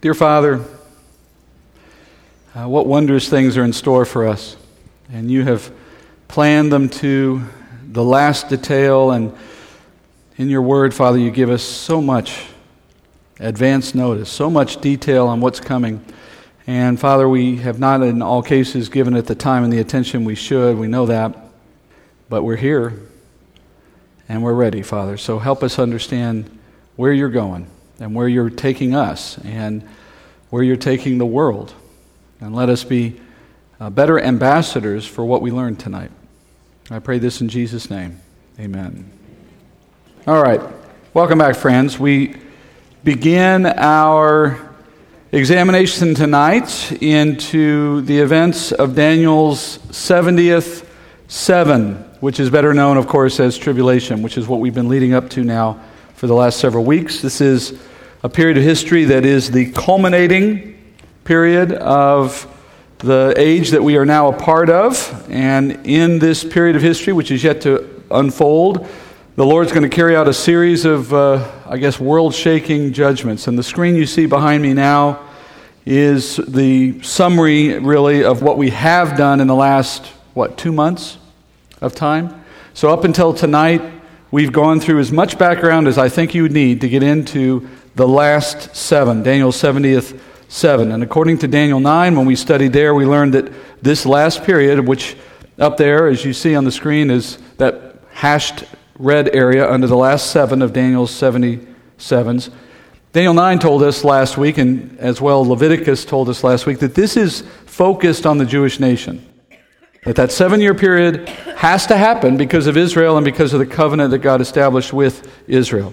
Dear Father, uh, what wondrous things are in store for us. And you have planned them to the last detail. And in your word, Father, you give us so much advance notice, so much detail on what's coming. And Father, we have not in all cases given it the time and the attention we should. We know that. But we're here and we're ready, Father. So help us understand where you're going and where you're taking us and where you're taking the world. And let us be uh, better ambassadors for what we learned tonight. I pray this in Jesus' name. Amen. All right. Welcome back, friends. We begin our examination tonight into the events of Daniel's 70th seven, which is better known, of course, as tribulation, which is what we've been leading up to now for the last several weeks. This is a period of history that is the culminating period of the age that we are now a part of. And in this period of history, which is yet to unfold, the Lord's going to carry out a series of, uh, I guess, world shaking judgments. And the screen you see behind me now is the summary, really, of what we have done in the last, what, two months of time? So, up until tonight, we've gone through as much background as I think you need to get into the last seven, Daniel's 70th seven. And according to Daniel 9, when we studied there, we learned that this last period, which up there, as you see on the screen, is that hashed red area under the last seven of Daniel's 77s. Daniel 9 told us last week, and as well Leviticus told us last week, that this is focused on the Jewish nation. That that seven year period has to happen because of Israel and because of the covenant that God established with Israel.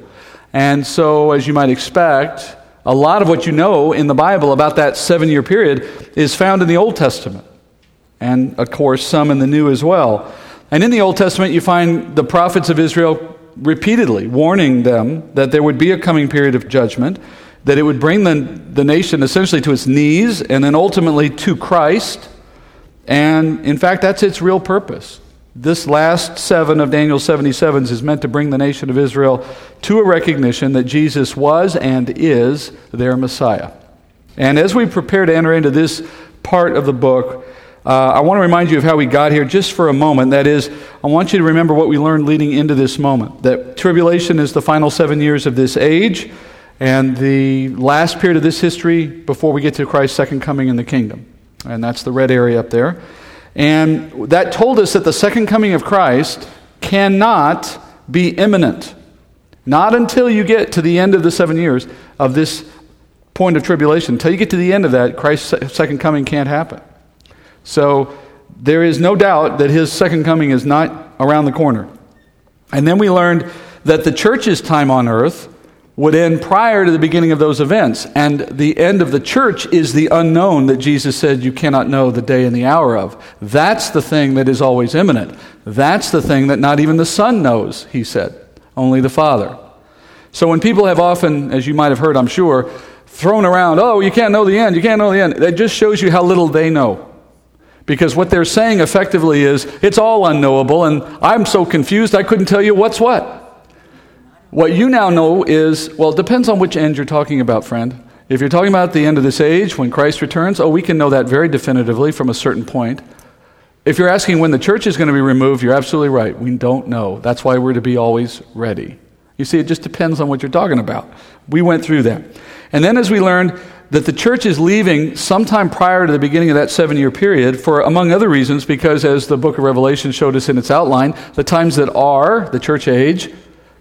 And so, as you might expect, a lot of what you know in the Bible about that seven year period is found in the Old Testament. And, of course, some in the New as well. And in the Old Testament, you find the prophets of Israel repeatedly warning them that there would be a coming period of judgment, that it would bring the, the nation essentially to its knees and then ultimately to Christ. And in fact, that's its real purpose. This last seven of Daniel's 77s is meant to bring the nation of Israel to a recognition that Jesus was and is their Messiah. And as we prepare to enter into this part of the book, uh, I want to remind you of how we got here just for a moment. That is, I want you to remember what we learned leading into this moment that tribulation is the final seven years of this age and the last period of this history before we get to Christ's second coming in the kingdom. And that's the red area up there. And that told us that the second coming of Christ cannot be imminent. Not until you get to the end of the seven years of this point of tribulation. Until you get to the end of that, Christ's second coming can't happen. So there is no doubt that his second coming is not around the corner. And then we learned that the church's time on earth would end prior to the beginning of those events. And the end of the church is the unknown that Jesus said you cannot know the day and the hour of. That's the thing that is always imminent. That's the thing that not even the Son knows, he said, only the Father. So when people have often, as you might have heard, I'm sure, thrown around, oh, you can't know the end, you can't know the end, that just shows you how little they know. Because what they're saying effectively is, it's all unknowable, and I'm so confused I couldn't tell you what's what. What you now know is, well, it depends on which end you're talking about, friend. If you're talking about the end of this age, when Christ returns, oh, we can know that very definitively from a certain point. If you're asking when the church is going to be removed, you're absolutely right. We don't know. That's why we're to be always ready. You see, it just depends on what you're talking about. We went through that. And then as we learned that the church is leaving sometime prior to the beginning of that seven year period, for among other reasons, because as the book of Revelation showed us in its outline, the times that are, the church age,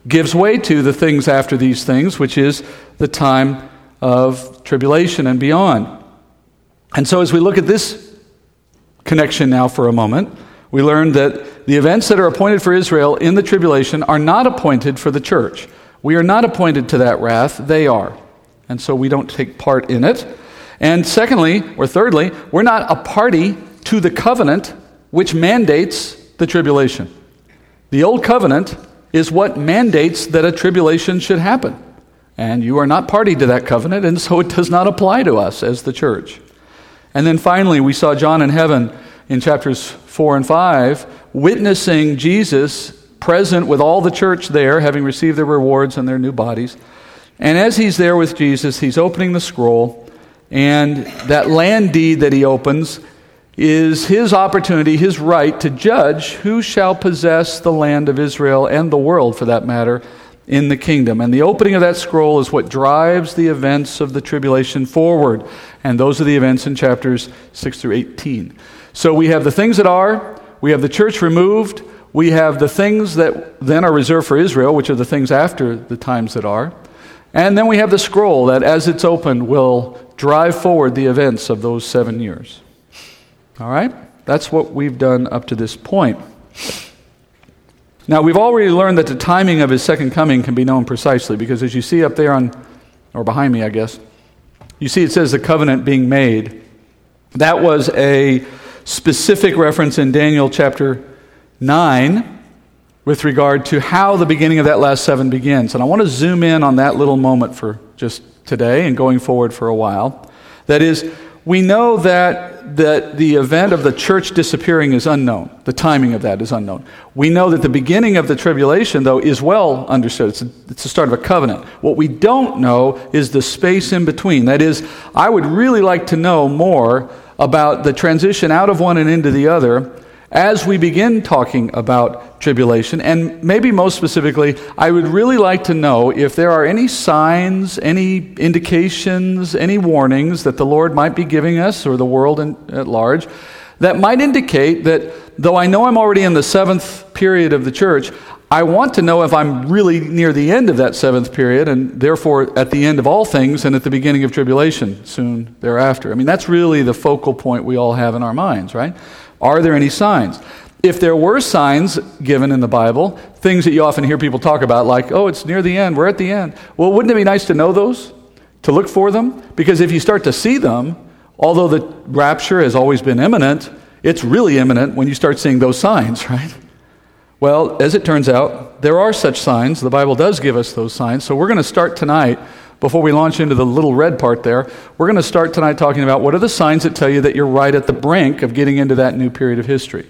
gives way to the things after these things, which is the time of tribulation and beyond. And so, as we look at this connection now for a moment, we learn that the events that are appointed for Israel in the tribulation are not appointed for the church. We are not appointed to that wrath, they are. And so we don't take part in it. And secondly, or thirdly, we're not a party to the covenant which mandates the tribulation. The old covenant is what mandates that a tribulation should happen. And you are not party to that covenant, and so it does not apply to us as the church. And then finally, we saw John in heaven in chapters 4 and 5 witnessing Jesus present with all the church there, having received their rewards and their new bodies. And as he's there with Jesus, he's opening the scroll, And that land deed that he opens is his opportunity, his right to judge who shall possess the land of Israel and the world, for that matter, in the kingdom. And the opening of that scroll is what drives the events of the tribulation forward. And those are the events in chapters 6 through 18. So we have the things that are, we have the church removed, we have the things that then are reserved for Israel, which are the things after the times that are. And then we have the scroll that, as it's opened, will drive forward the events of those seven years. All right? That's what we've done up to this point. Now, we've already learned that the timing of his second coming can be known precisely because as you see up there on, or behind me, I guess, you see it says the covenant being made. That was a specific reference in Daniel chapter 9 with regard to how the beginning of that last seven begins. And I want to zoom in on that little moment for just today and going forward for a while. That is, we know that, that the event of the church disappearing is unknown. The timing of that is unknown. We know that the beginning of the tribulation, though, is well understood. It's, a, it's the start of a covenant. What we don't know is the space in between. That is, I would really like to know more about the transition out of one and into the other as we begin talking about tribulation, and maybe most specifically, I would really like to know if there are any signs, any indications, any warnings that the Lord might be giving us or the world in, at large that might indicate that though I know I'm already in the seventh period of the church, I want to know if I'm really near the end of that seventh period and therefore at the end of all things and at the beginning of tribulation soon thereafter. I mean, that's really the focal point we all have in our minds, right? Are there any signs? If there were signs given in the Bible, things that you often hear people talk about, like, oh, it's near the end, we're at the end. Well, wouldn't it be nice to know those? To look for them? Because if you start to see them, although the rapture has always been imminent, it's really imminent when you start seeing those signs, right? Well, as it turns out, there are such signs. The Bible does give us those signs. So we're going to start tonight before we launch into the little red part there, we're going to start tonight talking about what are the signs that tell you that you're right at the brink of getting into that new period of history.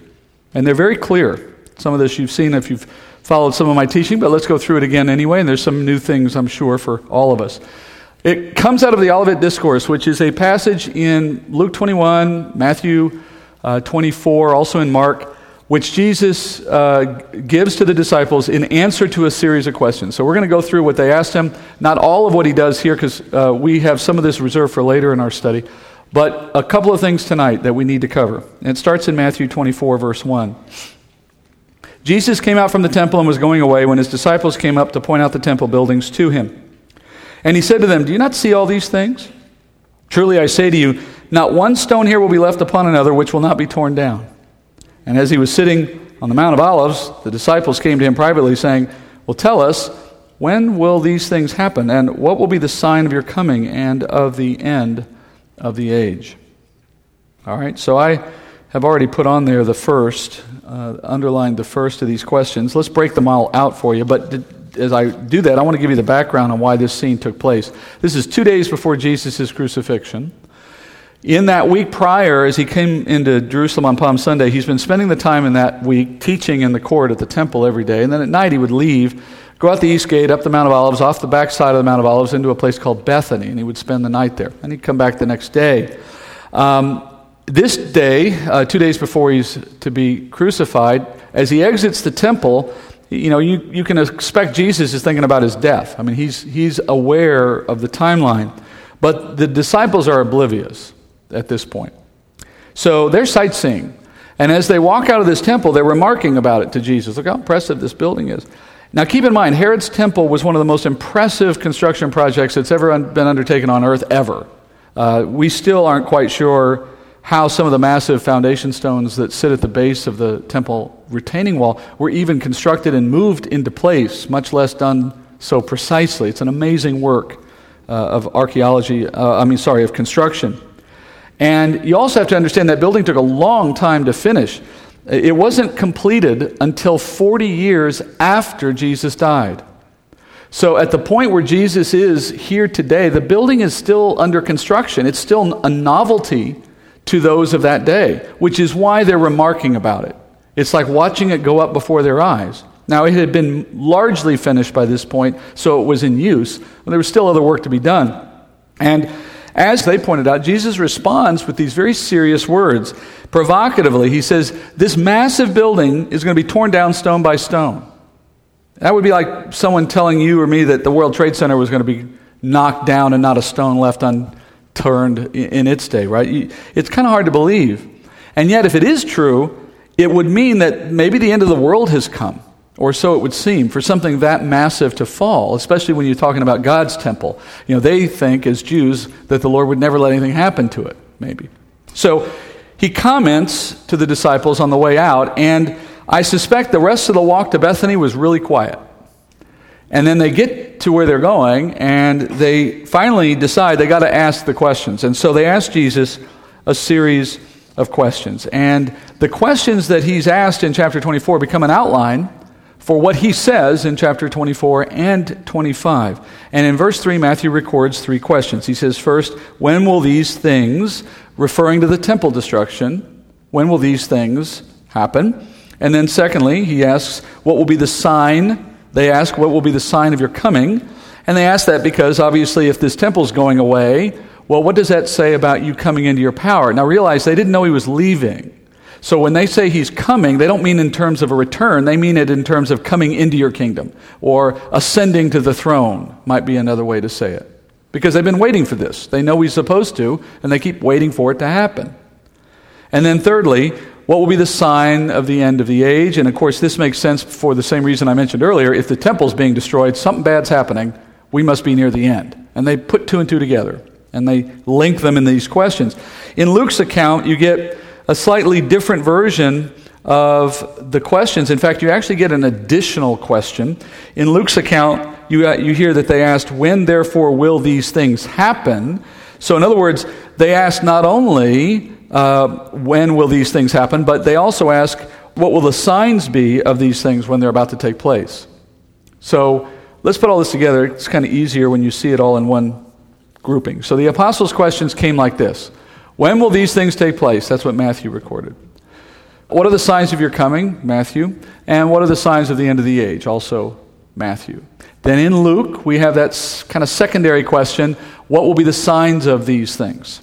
And they're very clear. Some of this you've seen if you've followed some of my teaching, but let's go through it again anyway. And there's some new things, I'm sure, for all of us. It comes out of the Olivet Discourse, which is a passage in Luke 21, Matthew uh, 24, also in Mark, which Jesus uh, gives to the disciples in answer to a series of questions. So we're going to go through what they asked him. Not all of what he does here, because uh, we have some of this reserved for later in our study, but a couple of things tonight that we need to cover. And it starts in Matthew 24, verse 1. Jesus came out from the temple and was going away when his disciples came up to point out the temple buildings to him. And he said to them, Do you not see all these things? Truly I say to you, not one stone here will be left upon another which will not be torn down. And as he was sitting on the Mount of Olives, the disciples came to him privately, saying, Well, tell us, when will these things happen? And what will be the sign of your coming and of the end of the age? All right, so I have already put on there the first, uh, underlined the first of these questions. Let's break them all out for you. But as I do that, I want to give you the background on why this scene took place. This is two days before Jesus' crucifixion. In that week prior, as he came into Jerusalem on Palm Sunday, he's been spending the time in that week teaching in the court at the temple every day. And then at night, he would leave, go out the east gate, up the Mount of Olives, off the back side of the Mount of Olives, into a place called Bethany. And he would spend the night there. And he'd come back the next day. Um, this day, uh, two days before he's to be crucified, as he exits the temple, you know, you, you can expect Jesus is thinking about his death. I mean, he's, he's aware of the timeline. But the disciples are oblivious at this point. So they're sightseeing. And as they walk out of this temple, they're remarking about it to Jesus. Look how impressive this building is. Now, keep in mind, Herod's temple was one of the most impressive construction projects that's ever been undertaken on earth, ever. Uh, we still aren't quite sure how some of the massive foundation stones that sit at the base of the temple retaining wall were even constructed and moved into place, much less done so precisely. It's an amazing work uh, of archaeology, uh, I mean, sorry, of construction. And you also have to understand that building took a long time to finish. It wasn't completed until 40 years after Jesus died. So, at the point where Jesus is here today, the building is still under construction. It's still a novelty to those of that day, which is why they're remarking about it. It's like watching it go up before their eyes. Now, it had been largely finished by this point, so it was in use, but there was still other work to be done. And As they pointed out, Jesus responds with these very serious words. Provocatively, he says, This massive building is going to be torn down stone by stone. That would be like someone telling you or me that the World Trade Center was going to be knocked down and not a stone left unturned in its day, right? It's kind of hard to believe. And yet, if it is true, it would mean that maybe the end of the world has come, or so it would seem, for something that massive to fall, especially when you're talking about God's temple. You know, they think, as Jews, that the Lord would never let anything happen to it, maybe. So he comments to the disciples on the way out, and I suspect the rest of the walk to Bethany was really quiet. And then they get to where they're going, and they finally decide they got to ask the questions. And so they ask Jesus a series of questions. And the questions that he's asked in chapter 24 become an outline for what he says in chapter 24 and 25. And in verse 3, Matthew records three questions. He says, First, when will these things, referring to the temple destruction, when will these things happen? And then, secondly, he asks, What will be the sign? They ask, What will be the sign of your coming? And they ask that because obviously, if this temple's going away, well, what does that say about you coming into your power? Now realize they didn't know he was leaving. So when they say he's coming, they don't mean in terms of a return, they mean it in terms of coming into your kingdom or ascending to the throne, might be another way to say it. Because they've been waiting for this. They know he's supposed to, and they keep waiting for it to happen. And then, thirdly, what will be the sign of the end of the age? And of course, this makes sense for the same reason I mentioned earlier. If the temple's being destroyed, something bad's happening, we must be near the end. And they put two and two together and they link them in these questions. In Luke's account, you get a slightly different version of the questions. In fact, you actually get an additional question. In Luke's account, you, uh, you hear that they asked, When therefore will these things happen? So, in other words, they ask not only uh, when will these things happen, but they also ask, What will the signs be of these things when they're about to take place? So, let's put all this together. It's kind of easier when you see it all in one grouping. So the apostles' questions came like this When will these things take place? That's what Matthew recorded. What are the signs of your coming? Matthew. And what are the signs of the end of the age? Also, Matthew. Then in Luke, we have that kind of secondary question What will be the signs of these things?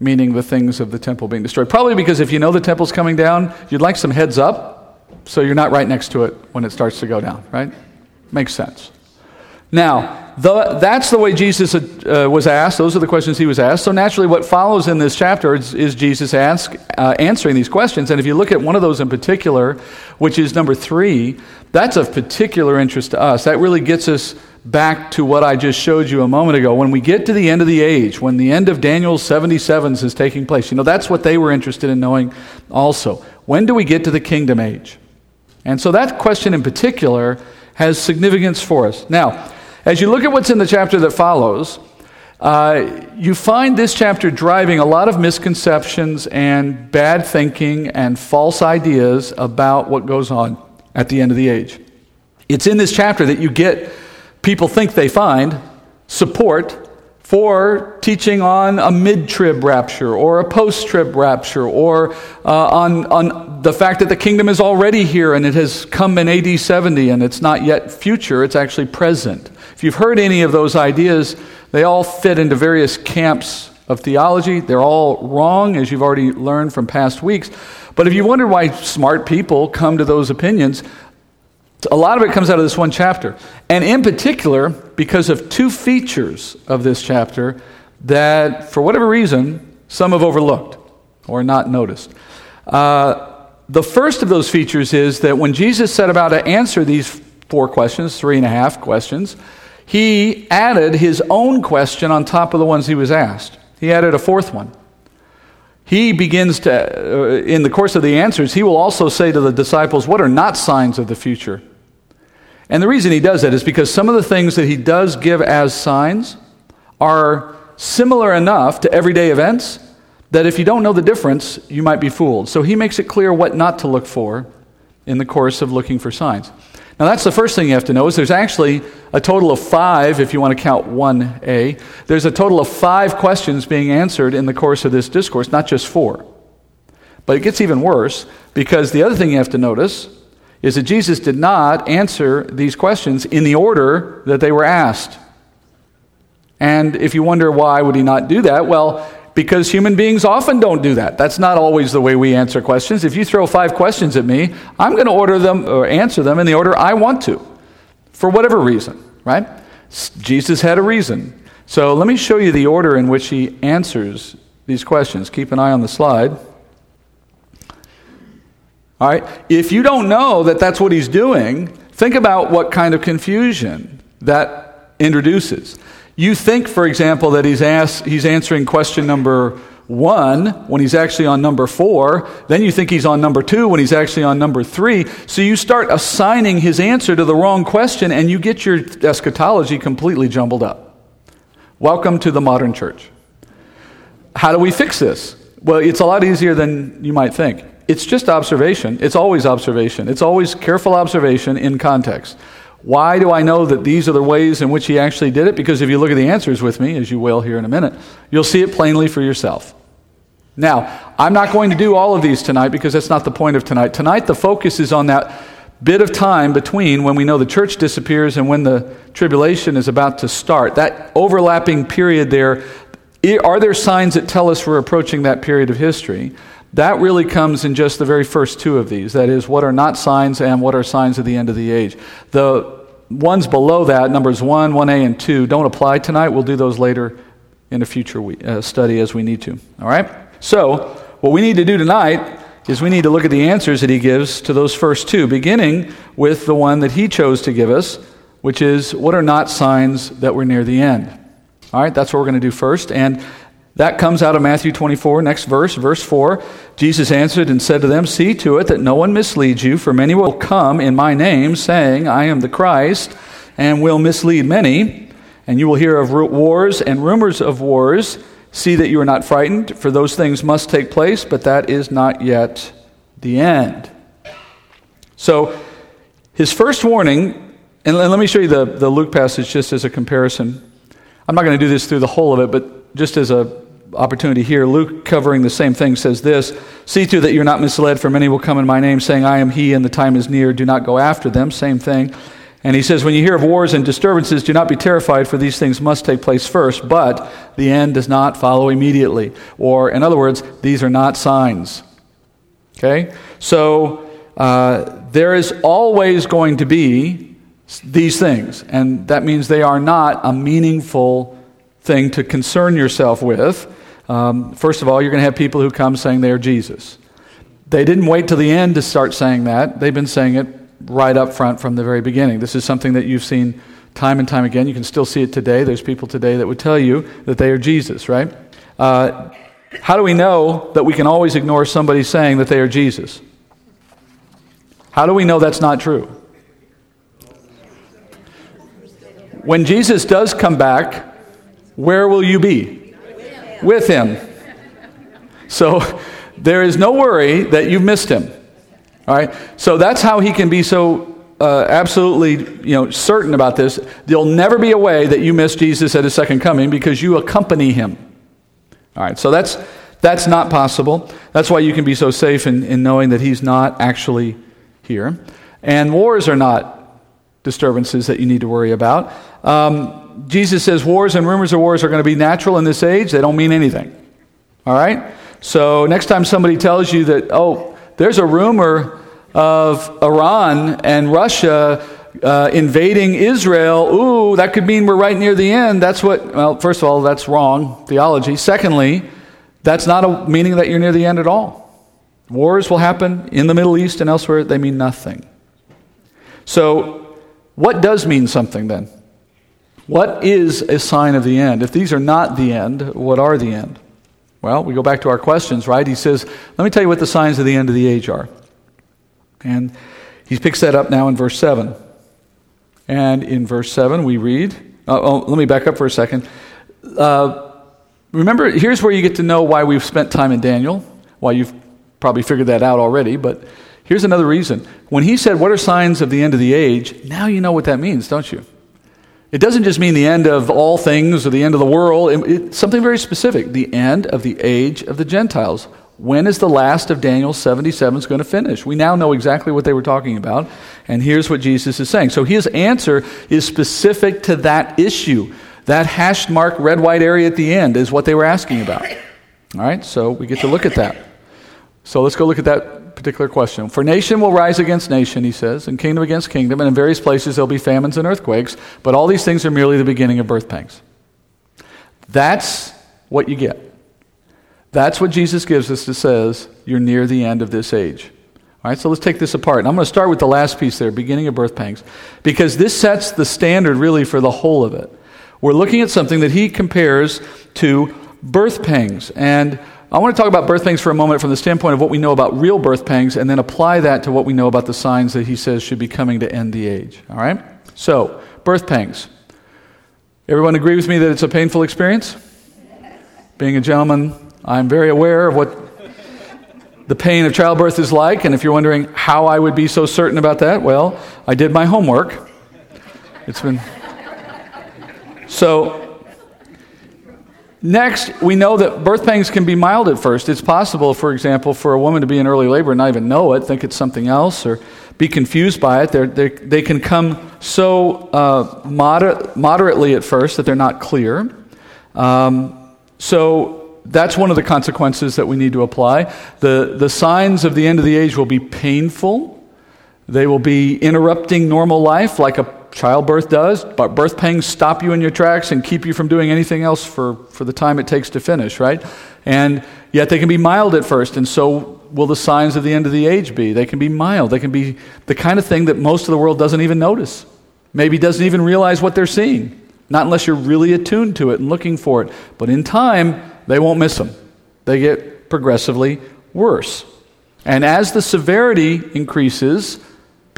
Meaning the things of the temple being destroyed. Probably because if you know the temple's coming down, you'd like some heads up so you're not right next to it when it starts to go down, right? Makes sense. Now, the, that's the way Jesus uh, was asked. Those are the questions he was asked. So, naturally, what follows in this chapter is, is Jesus ask, uh, answering these questions. And if you look at one of those in particular, which is number three, that's of particular interest to us. That really gets us back to what I just showed you a moment ago. When we get to the end of the age, when the end of Daniel's 77s is taking place, you know, that's what they were interested in knowing also. When do we get to the kingdom age? And so that question in particular has significance for us. Now, as you look at what's in the chapter that follows, uh, you find this chapter driving a lot of misconceptions and bad thinking and false ideas about what goes on at the end of the age. It's in this chapter that you get people think they find support for teaching on a mid trib rapture or a post trib rapture or uh, on, on the fact that the kingdom is already here and it has come in AD 70 and it's not yet future, it's actually present. If you've heard any of those ideas, they all fit into various camps of theology. They're all wrong, as you've already learned from past weeks. But if you wonder why smart people come to those opinions, a lot of it comes out of this one chapter. And in particular, because of two features of this chapter that, for whatever reason, some have overlooked or not noticed. Uh, the first of those features is that when Jesus set about to answer these four questions, three and a half questions, he added his own question on top of the ones he was asked. He added a fourth one. He begins to, uh, in the course of the answers, he will also say to the disciples, What are not signs of the future? And the reason he does that is because some of the things that he does give as signs are similar enough to everyday events that if you don't know the difference, you might be fooled. So he makes it clear what not to look for in the course of looking for signs. Now, that's the first thing you have to know is there's actually a total of five, if you want to count 1a. There's a total of five questions being answered in the course of this discourse, not just four. But it gets even worse because the other thing you have to notice is that Jesus did not answer these questions in the order that they were asked. And if you wonder why would he not do that, well, because human beings often don't do that. That's not always the way we answer questions. If you throw five questions at me, I'm going to order them or answer them in the order I want to, for whatever reason, right? Jesus had a reason. So let me show you the order in which he answers these questions. Keep an eye on the slide. All right? If you don't know that that's what he's doing, think about what kind of confusion that introduces. You think, for example, that he's, asked, he's answering question number one when he's actually on number four. Then you think he's on number two when he's actually on number three. So you start assigning his answer to the wrong question and you get your eschatology completely jumbled up. Welcome to the modern church. How do we fix this? Well, it's a lot easier than you might think. It's just observation. It's always observation. It's always careful observation in context. Why do I know that these are the ways in which he actually did it? Because if you look at the answers with me, as you will here in a minute, you'll see it plainly for yourself. Now, I'm not going to do all of these tonight because that's not the point of tonight. Tonight, the focus is on that bit of time between when we know the church disappears and when the tribulation is about to start. That overlapping period there, are there signs that tell us we're approaching that period of history? That really comes in just the very first two of these. That is, what are not signs and what are signs of the end of the age. The ones below that, numbers 1, 1a, and 2, don't apply tonight. We'll do those later in a future uh, study as we need to. All right? So, what we need to do tonight is we need to look at the answers that he gives to those first two, beginning with the one that he chose to give us, which is what are not signs that we're near the end. All right, that's what we're going to do first. And that comes out of Matthew 24, next verse, verse 4. Jesus answered and said to them, See to it that no one misleads you, for many will come in my name, saying, I am the Christ, and will mislead many. And you will hear of wars and rumors of wars. See that you are not frightened, for those things must take place, but that is not yet the end. So, his first warning, and let me show you the, the Luke passage just as a comparison. I'm not going to do this through the whole of it, but just as a opportunity here. Luke, covering the same thing, says this See to that you're not misled, for many will come in my name, saying, I am he, and the time is near. Do not go after them. Same thing. And he says, When you hear of wars and disturbances, do not be terrified, for these things must take place first, but the end does not follow immediately. Or, in other words, these are not signs. Okay? So, uh, there is always going to be these things, and that means they are not a meaningful thing to concern yourself with. Um, first of all, you're going to have people who come saying they are Jesus. They didn't wait till the end to start saying that. They've been saying it right up front from the very beginning. This is something that you've seen time and time again. You can still see it today. There's people today that would tell you that they are Jesus, right? Uh, how do we know that we can always ignore somebody saying that they are Jesus? How do we know that's not true? When Jesus does come back, where will you be? With him. So there is no worry that you've missed him. All right? So that's how he can be so uh, absolutely you know, certain about this. There'll never be a way that you miss Jesus at his second coming because you accompany him. All right, so that's, that's not possible. That's why you can be so safe in, in knowing that he's not actually here. And wars are not disturbances that you need to worry about. Um, Jesus says wars and rumors of wars are going to be natural in this age, they don't mean anything. All right? So next time somebody tells you that, oh, there's a rumor of Iran and Russia uh, invading Israel, ooh, that could mean we're right near the end. That's what, well, first of all, that's wrong theology. Secondly, that's not a meaning that you're near the end at all. Wars will happen in the Middle East and elsewhere, they mean nothing. So, what does mean something then? What is a sign of the end? If these are not the end, what are the end? Well, we go back to our questions, right? He says, Let me tell you what the signs of the end of the age are. And he picks that up now in verse 7. And in verse 7, we read, oh, oh, let me back up for a second. Uh, remember, here's where you get to know why we've spent time in Daniel, why you've probably figured that out already, but here's another reason. When he said, What are signs of the end of the age? Now you know what that means, don't you? It doesn't just mean the end of all things or the end of the world. it's something very specific the end of the age of the Gentiles. When is the last of Daniel 77 going to finish? We now know exactly what they were talking about, and here's what Jesus is saying. So his answer is specific to that issue. That hashed mark red white area at the end is what they were asking about. All right, so we get to look at that. So let's go look at that particular question. For nation will rise against nation, he says, and kingdom against kingdom, and in various places there'll be famines and earthquakes, but all these things are merely the beginning of birth pangs. That's what you get. That's what Jesus gives us that says you're near the end of this age. All right, so let's take this apart. And I'm going to start with the last piece there, beginning of birth pangs, because this sets the standard really for the whole of it. We're looking at something that he compares to birth pangs. And I want to talk about birth pangs for a moment from the standpoint of what we know about real birth pangs and then apply that to what we know about the signs that he says should be coming to end the age. All right? So, birth pangs. Everyone agree with me that it's a painful experience? Being a gentleman, I'm very aware of what the pain of childbirth is like. And if you're wondering how I would be so certain about that, well, I did my homework. It's been. So, next, we know that birth pangs can be mild at first. It's possible, for example, for a woman to be in early labor and not even know it, think it's something else, or be confused by it. They're, they can come so uh, moder- moderately at first that they're not clear. Um, so, that's one of the consequences that we need to apply. The, the signs of the end of the age will be painful. They will be interrupting normal life like a childbirth does, but birth pangs stop you in your tracks and keep you from doing anything else for, for the time it takes to finish, right? And yet they can be mild at first, and so will the signs of the end of the age be. They can be mild. They can be the kind of thing that most of the world doesn't even notice, maybe doesn't even realize what they're seeing. Not unless you're really attuned to it and looking for it. But in time, they won't miss them. They get progressively worse. And as the severity increases,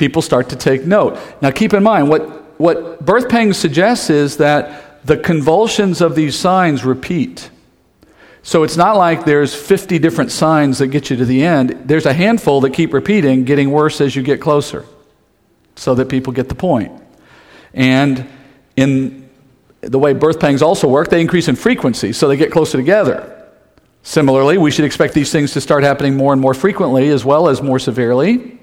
people start to take note. Now, keep in mind, what, what birth pangs suggests is that the convulsions of these signs repeat. So it's not like there's 50 different signs that get you to the end. There's a handful that keep repeating, getting worse as you get closer, so that people get the point. And in the way birth pangs also work, they increase in frequency, so they get closer together. Similarly, we should expect these things to start happening more and more frequently as well as more severely.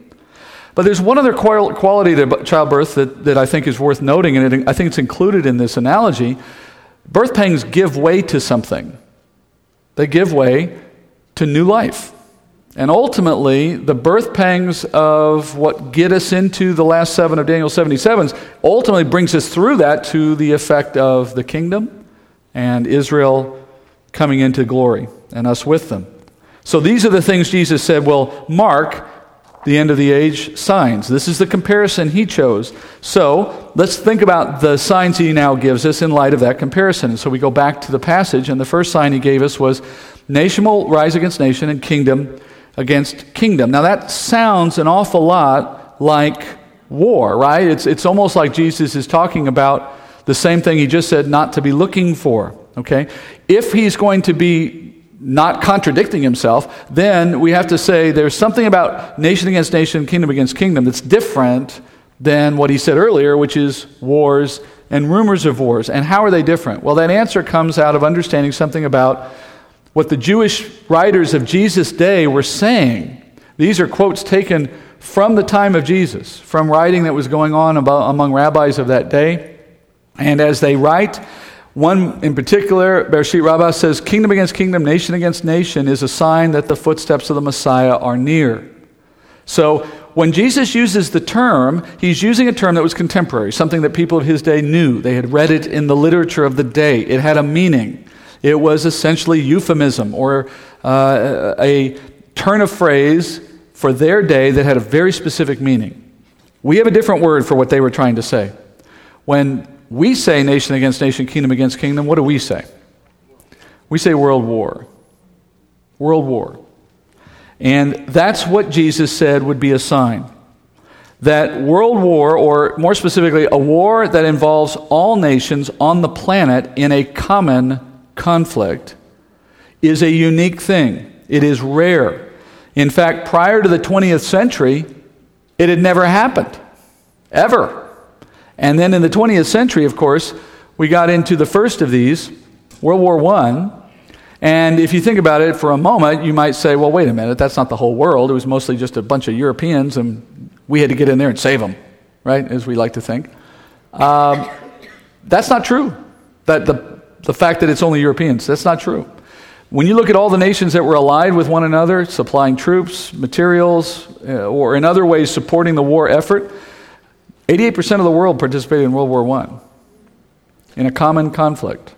But there's one other quality to childbirth that, that I think is worth noting, and it, I think it's included in this analogy. Birth pangs give way to something, they give way to new life. And ultimately, the birth pangs of what get us into the last seven of Daniel 77s ultimately brings us through that to the effect of the kingdom and Israel coming into glory and us with them. So these are the things Jesus said well, mark the end of the age signs. This is the comparison he chose. So let's think about the signs he now gives us in light of that comparison. So we go back to the passage, and the first sign he gave us was nation will rise against nation and kingdom against kingdom. Now that sounds an awful lot like war, right? It's, it's almost like Jesus is talking about the same thing he just said not to be looking for, okay? If he's going to be not contradicting himself, then we have to say there's something about nation against nation, kingdom against kingdom that's different than what he said earlier, which is wars and rumors of wars. And how are they different? Well, that answer comes out of understanding something about what the Jewish writers of Jesus' day were saying. These are quotes taken from the time of Jesus, from writing that was going on among rabbis of that day. And as they write, one in particular, Bereshit Rabbah says, Kingdom against kingdom, nation against nation is a sign that the footsteps of the Messiah are near. So when Jesus uses the term, he's using a term that was contemporary, something that people of his day knew. They had read it in the literature of the day, it had a meaning. It was essentially euphemism or uh, a turn of phrase for their day that had a very specific meaning. We have a different word for what they were trying to say. When we say nation against nation, kingdom against kingdom. What do we say? We say world war. World war. And that's what Jesus said would be a sign. That world war, or more specifically, a war that involves all nations on the planet in a common conflict, is a unique thing. It is rare. In fact, prior to the 20th century, it had never happened. Ever. And then in the 20th century, of course, we got into the first of these, World War I. And if you think about it for a moment, you might say, well, wait a minute, that's not the whole world. It was mostly just a bunch of Europeans, and we had to get in there and save them, right? As we like to think. Um, that's not true. That the, the fact that it's only Europeans, that's not true. When you look at all the nations that were allied with one another, supplying troops, materials, uh, or in other ways supporting the war effort, 88% of the world participated in World War I in a common conflict,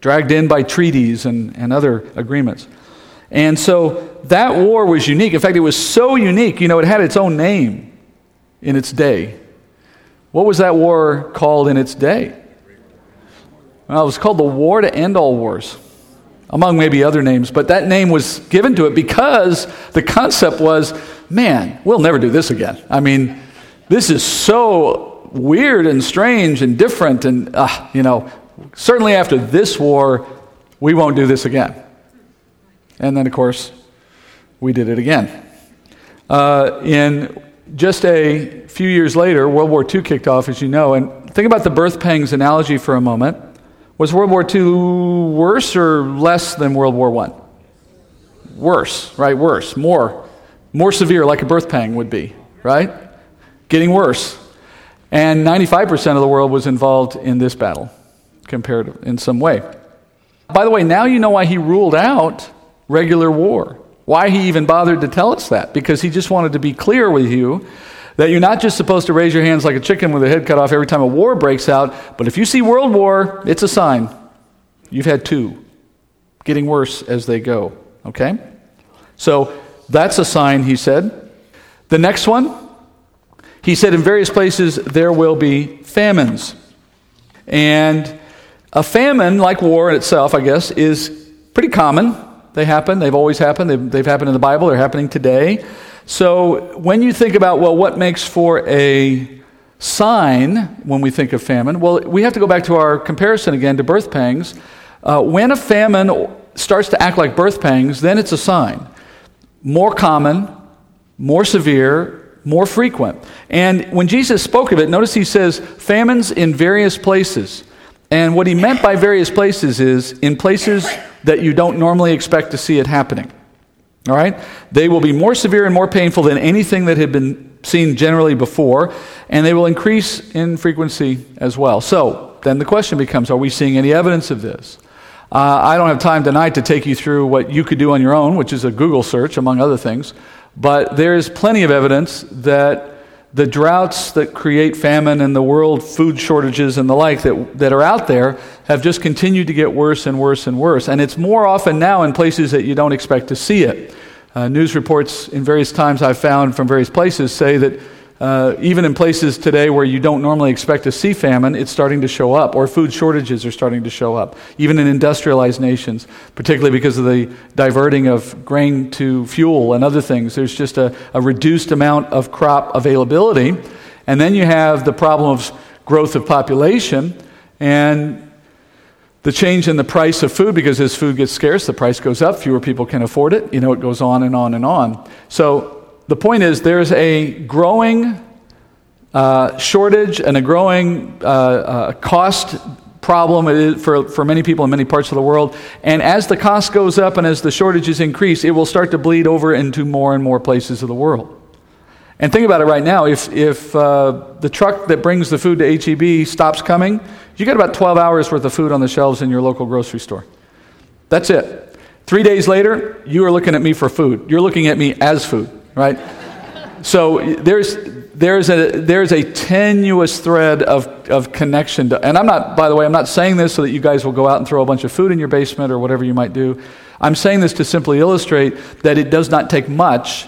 dragged in by treaties and, and other agreements. And so that war was unique. In fact, it was so unique, you know, it had its own name in its day. What was that war called in its day? Well, it was called the War to End All Wars among maybe other names, but that name was given to it because the concept was man, we'll never do this again. I mean, this is so weird and strange and different, and, uh, you know, certainly after this war, we won't do this again. And then, of course, we did it again. Uh, in just a few years later, World War II kicked off, as you know, and think about the birth pangs analogy for a moment. Was World War II worse or less than World War I? Worse, right? Worse, more. More severe, like a birth pang would be, right? Getting worse. And 95% of the world was involved in this battle, compared in some way. By the way, now you know why he ruled out regular war. Why he even bothered to tell us that. Because he just wanted to be clear with you that you're not just supposed to raise your hands like a chicken with a head cut off every time a war breaks out, but if you see world war, it's a sign. You've had two, getting worse as they go. Okay? So that's a sign, he said. The next one, he said, in various places there will be famines. And a famine, like war itself, I guess, is pretty common. They happen, they've always happened, they've, they've happened in the Bible, they're happening today. So when you think about, well, what makes for a sign when we think of famine? Well, we have to go back to our comparison again to birth pangs. Uh, when a famine starts to act like birth pangs, then it's a sign. More common, more severe, more frequent. And when Jesus spoke of it, notice he says famines in various places. And what he meant by various places is in places that you don't normally expect to see it happening. All right? They will be more severe and more painful than anything that had been seen generally before, and they will increase in frequency as well. So, then the question becomes are we seeing any evidence of this? Uh, I don't have time tonight to take you through what you could do on your own, which is a Google search, among other things, but there is plenty of evidence that the droughts that create famine and the world food shortages and the like that, that are out there have just continued to get worse and worse and worse. And it's more often now in places that you don't expect to see it. Uh, news reports in various times I've found from various places say that uh, even in places today where you don't normally expect to see famine, it's starting to show up, or food shortages are starting to show up, even in industrialized nations, particularly because of the diverting of grain to fuel and other things. There's just a, a reduced amount of crop availability. And then you have the problem of growth of population and the change in the price of food because as food gets scarce, the price goes up, fewer people can afford it. You know, it goes on and on and on. So the point is, there's a growing uh, shortage and a growing uh, uh, cost problem for, for many people in many parts of the world. And as the cost goes up and as the shortages increase, it will start to bleed over into more and more places of the world. And think about it right now. If, if uh, the truck that brings the food to HEB stops coming, you get about 12 hours worth of food on the shelves in your local grocery store. That's it. Three days later, you are looking at me for food. You're looking at me as food right? So there's, there's, a, there's a tenuous thread of, of connection. To, and I'm not, by the way, I'm not saying this so that you guys will go out and throw a bunch of food in your basement or whatever you might do. I'm saying this to simply illustrate that it does not take much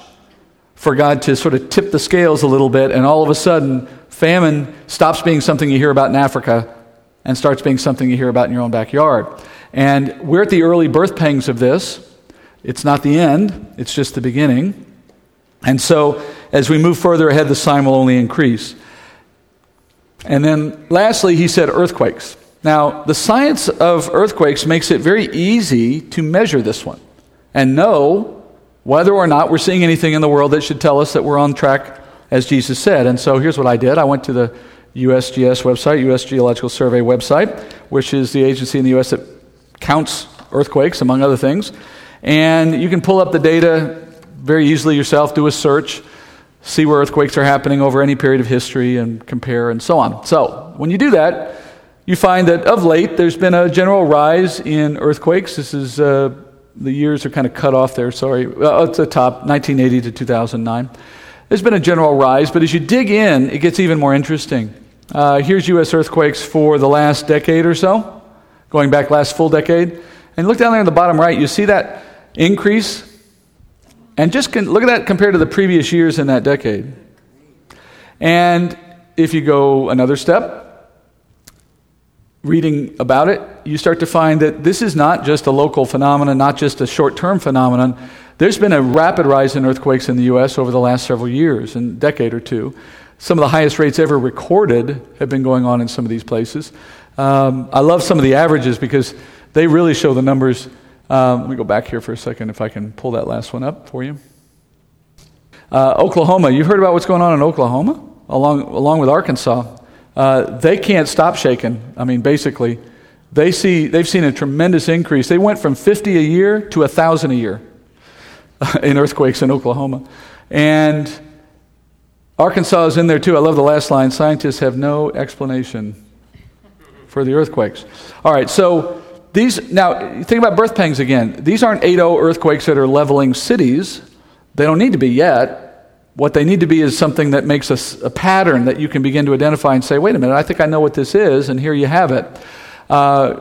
for God to sort of tip the scales a little bit, and all of a sudden, famine stops being something you hear about in Africa and starts being something you hear about in your own backyard. And we're at the early birth pangs of this. It's not the end, it's just the beginning. And so, as we move further ahead, the sign will only increase. And then, lastly, he said earthquakes. Now, the science of earthquakes makes it very easy to measure this one and know whether or not we're seeing anything in the world that should tell us that we're on track, as Jesus said. And so, here's what I did I went to the USGS website, US Geological Survey website, which is the agency in the US that counts earthquakes, among other things. And you can pull up the data very easily yourself do a search, see where earthquakes are happening over any period of history, and compare and so on. So, when you do that, you find that of late there's been a general rise in earthquakes. This is uh, the years are kind of cut off there, sorry. Uh, at the top, 1980 to 2009. There's been a general rise, but as you dig in, it gets even more interesting. Uh, here's U.S. earthquakes for the last decade or so, going back last full decade. And look down there in the bottom right, you see that increase? And just can, look at that compared to the previous years in that decade. And if you go another step, reading about it, you start to find that this is not just a local phenomenon, not just a short term phenomenon. There's been a rapid rise in earthquakes in the U.S. over the last several years, and decade or two. Some of the highest rates ever recorded have been going on in some of these places. Um, I love some of the averages because they really show the numbers. Um, let me go back here for a second if I can pull that last one up for you. Uh, Oklahoma, you've heard about what's going on in Oklahoma, along, along with Arkansas. Uh, they can't stop shaking. I mean, basically, they see, they've seen a tremendous increase. They went from 50 a year to 1,000 a year in earthquakes in Oklahoma. And Arkansas is in there too. I love the last line scientists have no explanation for the earthquakes. All right, so these, now think about birth pangs again. These aren't 8 0 earthquakes that are leveling cities. They don't need to be yet. What they need to be is something that makes a, a, pattern that you can begin to identify and say, wait a minute, I think I know what this is, and here you have it. Uh,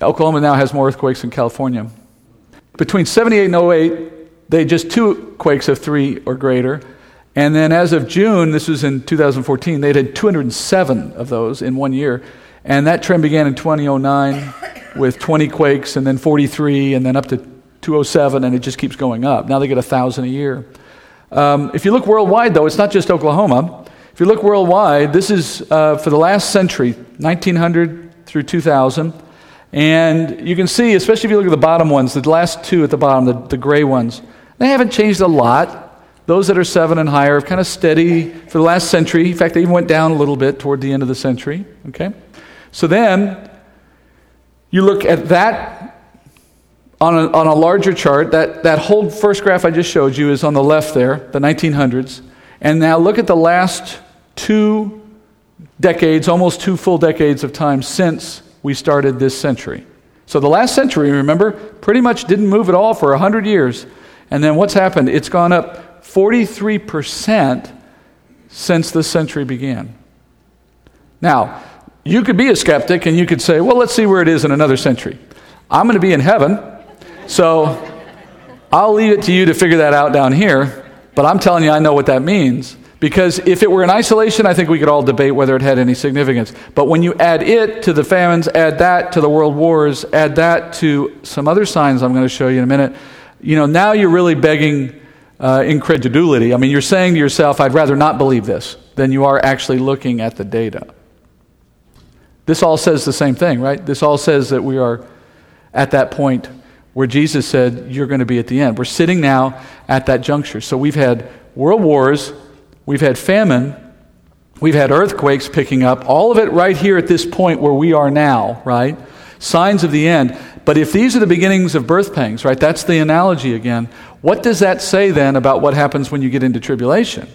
Oklahoma now has more earthquakes than California. Between 78 and 08, they had just two quakes of three or greater. And then as of June, this was in 2014, they had 207 of those in one year. And that trend began in 2009 with 20 quakes, and then 43, and then up to 207, and it just keeps going up. Now they get 1,000 a year. Um, if you look worldwide, though, it's not just Oklahoma. If you look worldwide, this is uh, for the last century, 1900 through 2000. And you can see, especially if you look at the bottom ones, the last two at the bottom, the, the gray ones, they haven't changed a lot. Those that are seven and higher have kind of steady for the last century. In fact, they even went down a little bit toward the end of the century. Okay? So then, you look at that on a, on a larger chart, that, that whole first graph I just showed you is on the left there, the 1900s. And now look at the last two decades, almost two full decades of time since we started this century. So the last century, remember, pretty much didn't move at all for 100 years. And then what's happened? It's gone up 43% since the century began. Now, you could be a skeptic and you could say, well, let's see where it is in another century. I'm going to be in heaven. So I'll leave it to you to figure that out down here, but I'm telling you, I know what that means. Because if it were in isolation, I think we could all debate whether it had any significance. But when you add it to the famines, add that to the world wars, add that to some other signs I'm going to show you in a minute, you know, now you're really begging uh, incredulity. I mean, you're saying to yourself, I'd rather not believe this than you are actually looking at the data. This all says the same thing, right? This all says that we are at that point where Jesus said, You're going to be at the end. We're sitting now at that juncture. So we've had world wars, we've had famine, we've had earthquakes picking up, all of it right here at this point where we are now, right? Signs of the end. But if these are the beginnings of birth pangs, right, that's the analogy again, what does that say then about what happens when you get into tribulation?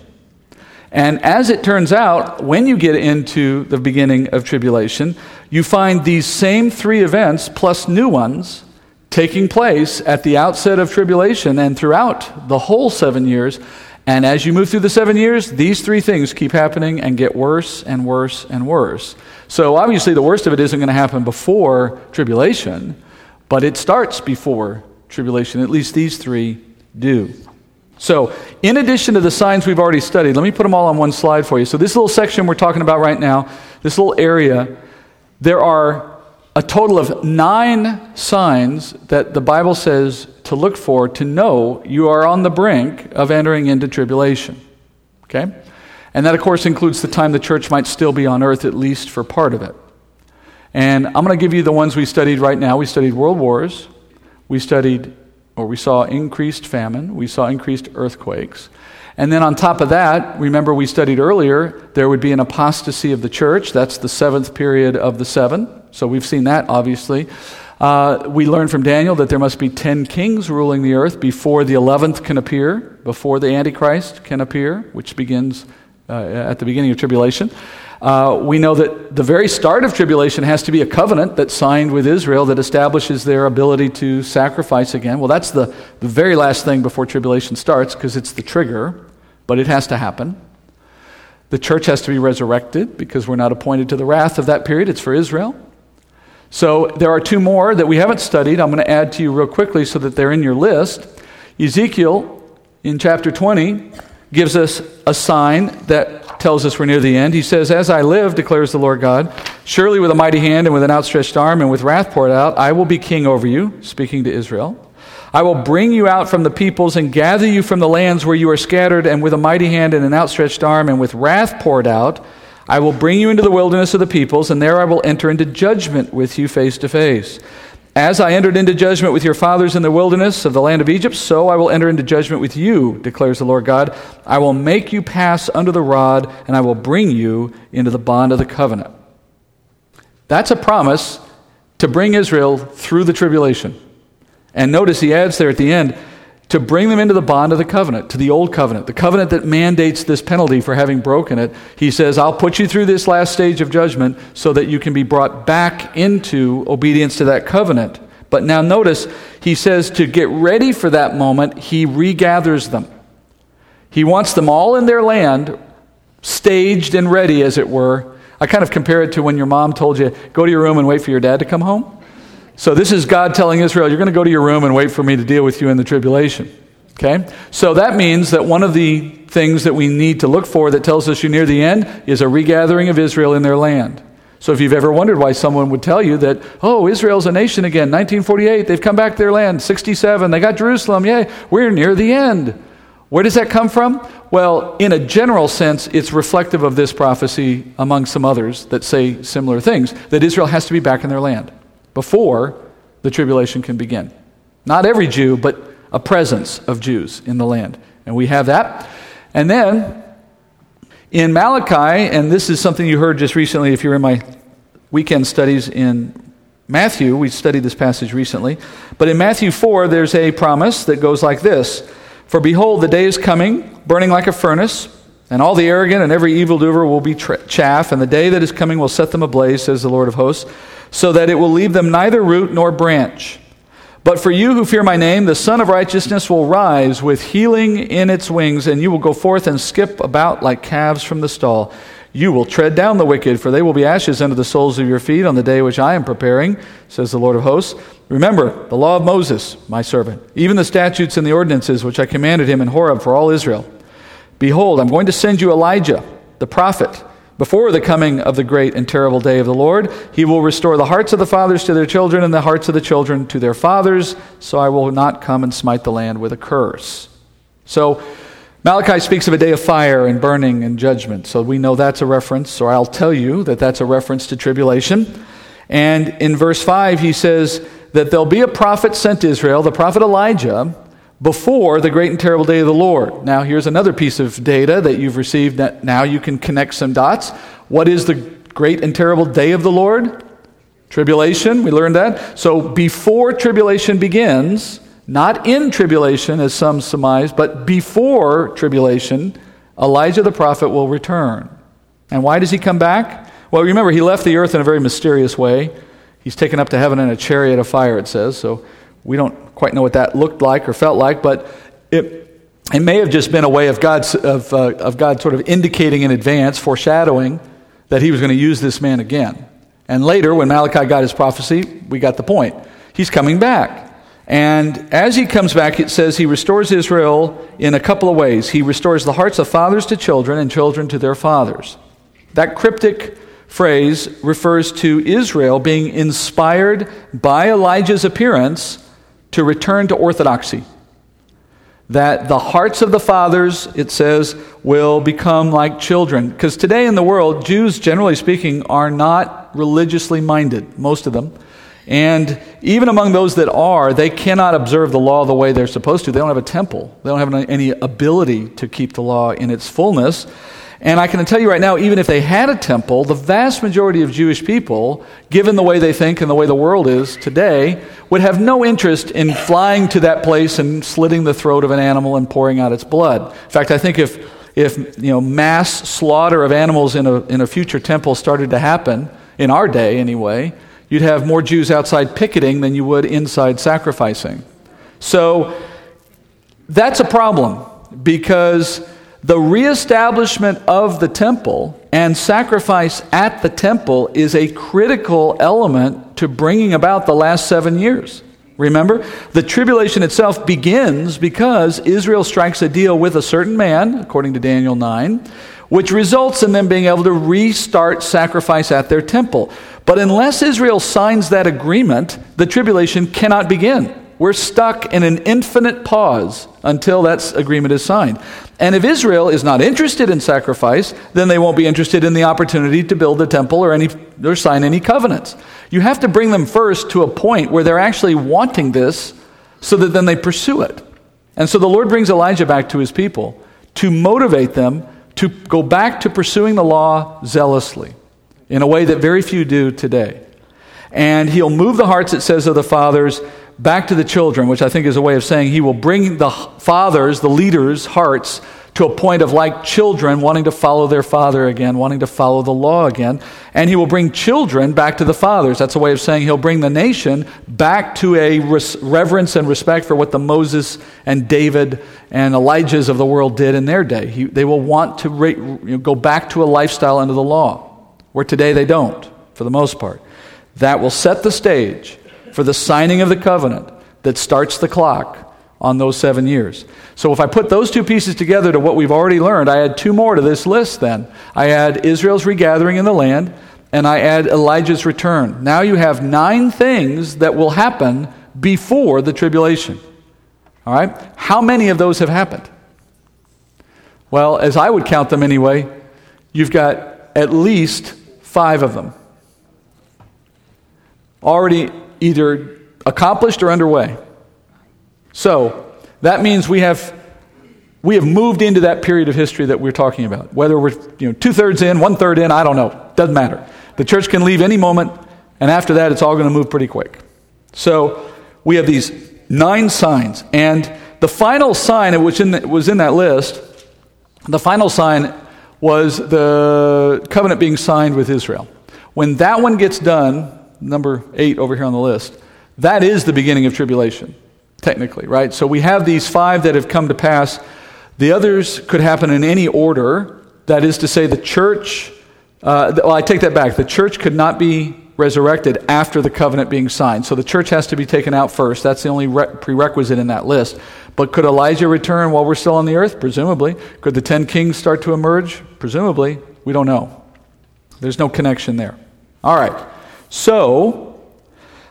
And as it turns out, when you get into the beginning of tribulation, you find these same three events plus new ones taking place at the outset of tribulation and throughout the whole seven years. And as you move through the seven years, these three things keep happening and get worse and worse and worse. So obviously, the worst of it isn't going to happen before tribulation, but it starts before tribulation. At least these three do. So, in addition to the signs we've already studied, let me put them all on one slide for you. So, this little section we're talking about right now, this little area, there are a total of nine signs that the Bible says to look for to know you are on the brink of entering into tribulation. Okay? And that, of course, includes the time the church might still be on earth, at least for part of it. And I'm going to give you the ones we studied right now. We studied world wars, we studied, or we saw increased famine, we saw increased earthquakes. And then on top of that, remember we studied earlier, there would be an apostasy of the church. That's the seventh period of the seven. So we've seen that, obviously. Uh, we learned from Daniel that there must be 10 kings ruling the earth before the 11th can appear, before the Antichrist can appear, which begins uh, at the beginning of tribulation. Uh, we know that the very start of tribulation has to be a covenant that's signed with Israel that establishes their ability to sacrifice again. Well, that's the, the very last thing before tribulation starts because it's the trigger, but it has to happen. The church has to be resurrected because we're not appointed to the wrath of that period, it's for Israel. So there are two more that we haven't studied. I'm going to add to you real quickly so that they're in your list. Ezekiel in chapter 20 gives us a sign that tells us we're near the end. He says, As I live, declares the Lord God, surely with a mighty hand and with an outstretched arm and with wrath poured out, I will be king over you, speaking to Israel. I will bring you out from the peoples and gather you from the lands where you are scattered, and with a mighty hand and an outstretched arm and with wrath poured out, I will bring you into the wilderness of the peoples, and there I will enter into judgment with you face to face. As I entered into judgment with your fathers in the wilderness of the land of Egypt, so I will enter into judgment with you, declares the Lord God. I will make you pass under the rod, and I will bring you into the bond of the covenant. That's a promise to bring Israel through the tribulation. And notice he adds there at the end, to bring them into the bond of the covenant, to the old covenant, the covenant that mandates this penalty for having broken it. He says, I'll put you through this last stage of judgment so that you can be brought back into obedience to that covenant. But now notice, he says to get ready for that moment, he regathers them. He wants them all in their land, staged and ready, as it were. I kind of compare it to when your mom told you, go to your room and wait for your dad to come home. So this is God telling Israel, you're going to go to your room and wait for me to deal with you in the tribulation. Okay? So that means that one of the things that we need to look for that tells us you're near the end is a regathering of Israel in their land. So if you've ever wondered why someone would tell you that, oh, Israel's a nation again, 1948, they've come back to their land, 67, they got Jerusalem, yay, we're near the end. Where does that come from? Well, in a general sense, it's reflective of this prophecy among some others that say similar things that Israel has to be back in their land before the tribulation can begin. Not every Jew, but a presence of Jews in the land. And we have that. And then in Malachi, and this is something you heard just recently if you're in my weekend studies in Matthew, we studied this passage recently. But in Matthew 4, there's a promise that goes like this For behold, the day is coming, burning like a furnace, and all the arrogant and every evildoer will be tra- chaff, and the day that is coming will set them ablaze, says the Lord of hosts so that it will leave them neither root nor branch. But for you who fear my name, the Sun of Righteousness will rise with healing in its wings, and you will go forth and skip about like calves from the stall. You will tread down the wicked, for they will be ashes under the soles of your feet on the day which I am preparing, says the Lord of hosts. Remember the law of Moses, my servant, even the statutes and the ordinances which I commanded him in Horeb for all Israel. Behold, I'm going to send you Elijah, the prophet before the coming of the great and terrible day of the Lord, he will restore the hearts of the fathers to their children and the hearts of the children to their fathers, so I will not come and smite the land with a curse. So, Malachi speaks of a day of fire and burning and judgment. So we know that's a reference, or I'll tell you that that's a reference to tribulation. And in verse 5, he says that there'll be a prophet sent to Israel, the prophet Elijah, before the great and terrible day of the Lord. Now, here's another piece of data that you've received that now you can connect some dots. What is the great and terrible day of the Lord? Tribulation, we learned that. So, before tribulation begins, not in tribulation, as some surmise, but before tribulation, Elijah the prophet will return. And why does he come back? Well, remember, he left the earth in a very mysterious way. He's taken up to heaven in a chariot of fire, it says. So, we don't quite know what that looked like or felt like, but it, it may have just been a way of God, of, uh, of God sort of indicating in advance, foreshadowing that he was going to use this man again. And later, when Malachi got his prophecy, we got the point. He's coming back. And as he comes back, it says he restores Israel in a couple of ways. He restores the hearts of fathers to children and children to their fathers. That cryptic phrase refers to Israel being inspired by Elijah's appearance to return to orthodoxy. That the hearts of the fathers, it says, will become like children. Because today in the world, Jews, generally speaking, are not religiously minded, most of them. And even among those that are, they cannot observe the law the way they're supposed to. They don't have a temple, they don't have any ability to keep the law in its fullness. And I can tell you right now, even if they had a temple, the vast majority of Jewish people, given the way they think and the way the world is today, would have no interest in flying to that place and slitting the throat of an animal and pouring out its blood. In fact, I think if, if you know, mass slaughter of animals in a, in a future temple started to happen, in our day anyway, you'd have more Jews outside picketing than you would inside sacrificing. So that's a problem because the reestablishment of the temple and sacrifice at the temple is a critical element to bringing about the last seven years. Remember, the tribulation itself begins because Israel strikes a deal with a certain man, according to Daniel 9, which results in them being able to restart sacrifice at their temple. But unless Israel signs that agreement, the tribulation cannot begin. We're stuck in an infinite pause until that agreement is signed. And if Israel is not interested in sacrifice, then they won't be interested in the opportunity to build a temple or, any, or sign any covenants. You have to bring them first to a point where they're actually wanting this so that then they pursue it. And so the Lord brings Elijah back to his people to motivate them to go back to pursuing the law zealously in a way that very few do today. And he'll move the hearts, it says, of the fathers back to the children, which I think is a way of saying he will bring the fathers, the leaders' hearts to a point of like children wanting to follow their father again, wanting to follow the law again. And he will bring children back to the fathers. That's a way of saying he'll bring the nation back to a reverence and respect for what the Moses and David and Elijahs of the world did in their day. He, they will want to re- you know, go back to a lifestyle under the law, where today they don't, for the most part. That will set the stage for the signing of the covenant that starts the clock on those seven years. So if I put those two pieces together to what we've already learned, I add two more to this list then. I add Israel's regathering in the land, and I add Elijah's return. Now you have nine things that will happen before the tribulation. All right? How many of those have happened? Well, as I would count them anyway, you've got at least five of them already either accomplished or underway. So that means we have we have moved into that period of history that we're talking about. Whether we're you know two thirds in, one third in, I don't know. Doesn't matter. The church can leave any moment, and after that, it's all going to move pretty quick. So we have these nine signs, and the final sign which in the, was in that list. The final sign was the covenant being signed with Israel. When that one gets done, number eight over here on the list, that is the beginning of tribulation, technically, right? So we have these five that have come to pass. The others could happen in any order. That is to say, the church, uh, well, I take that back. The church could not be resurrected after the covenant being signed. So the church has to be taken out first. That's the only re- prerequisite in that list. But could Elijah return while we're still on the earth? Presumably. Could the ten kings start to emerge? Presumably. We don't know. There's no connection there. All right. So,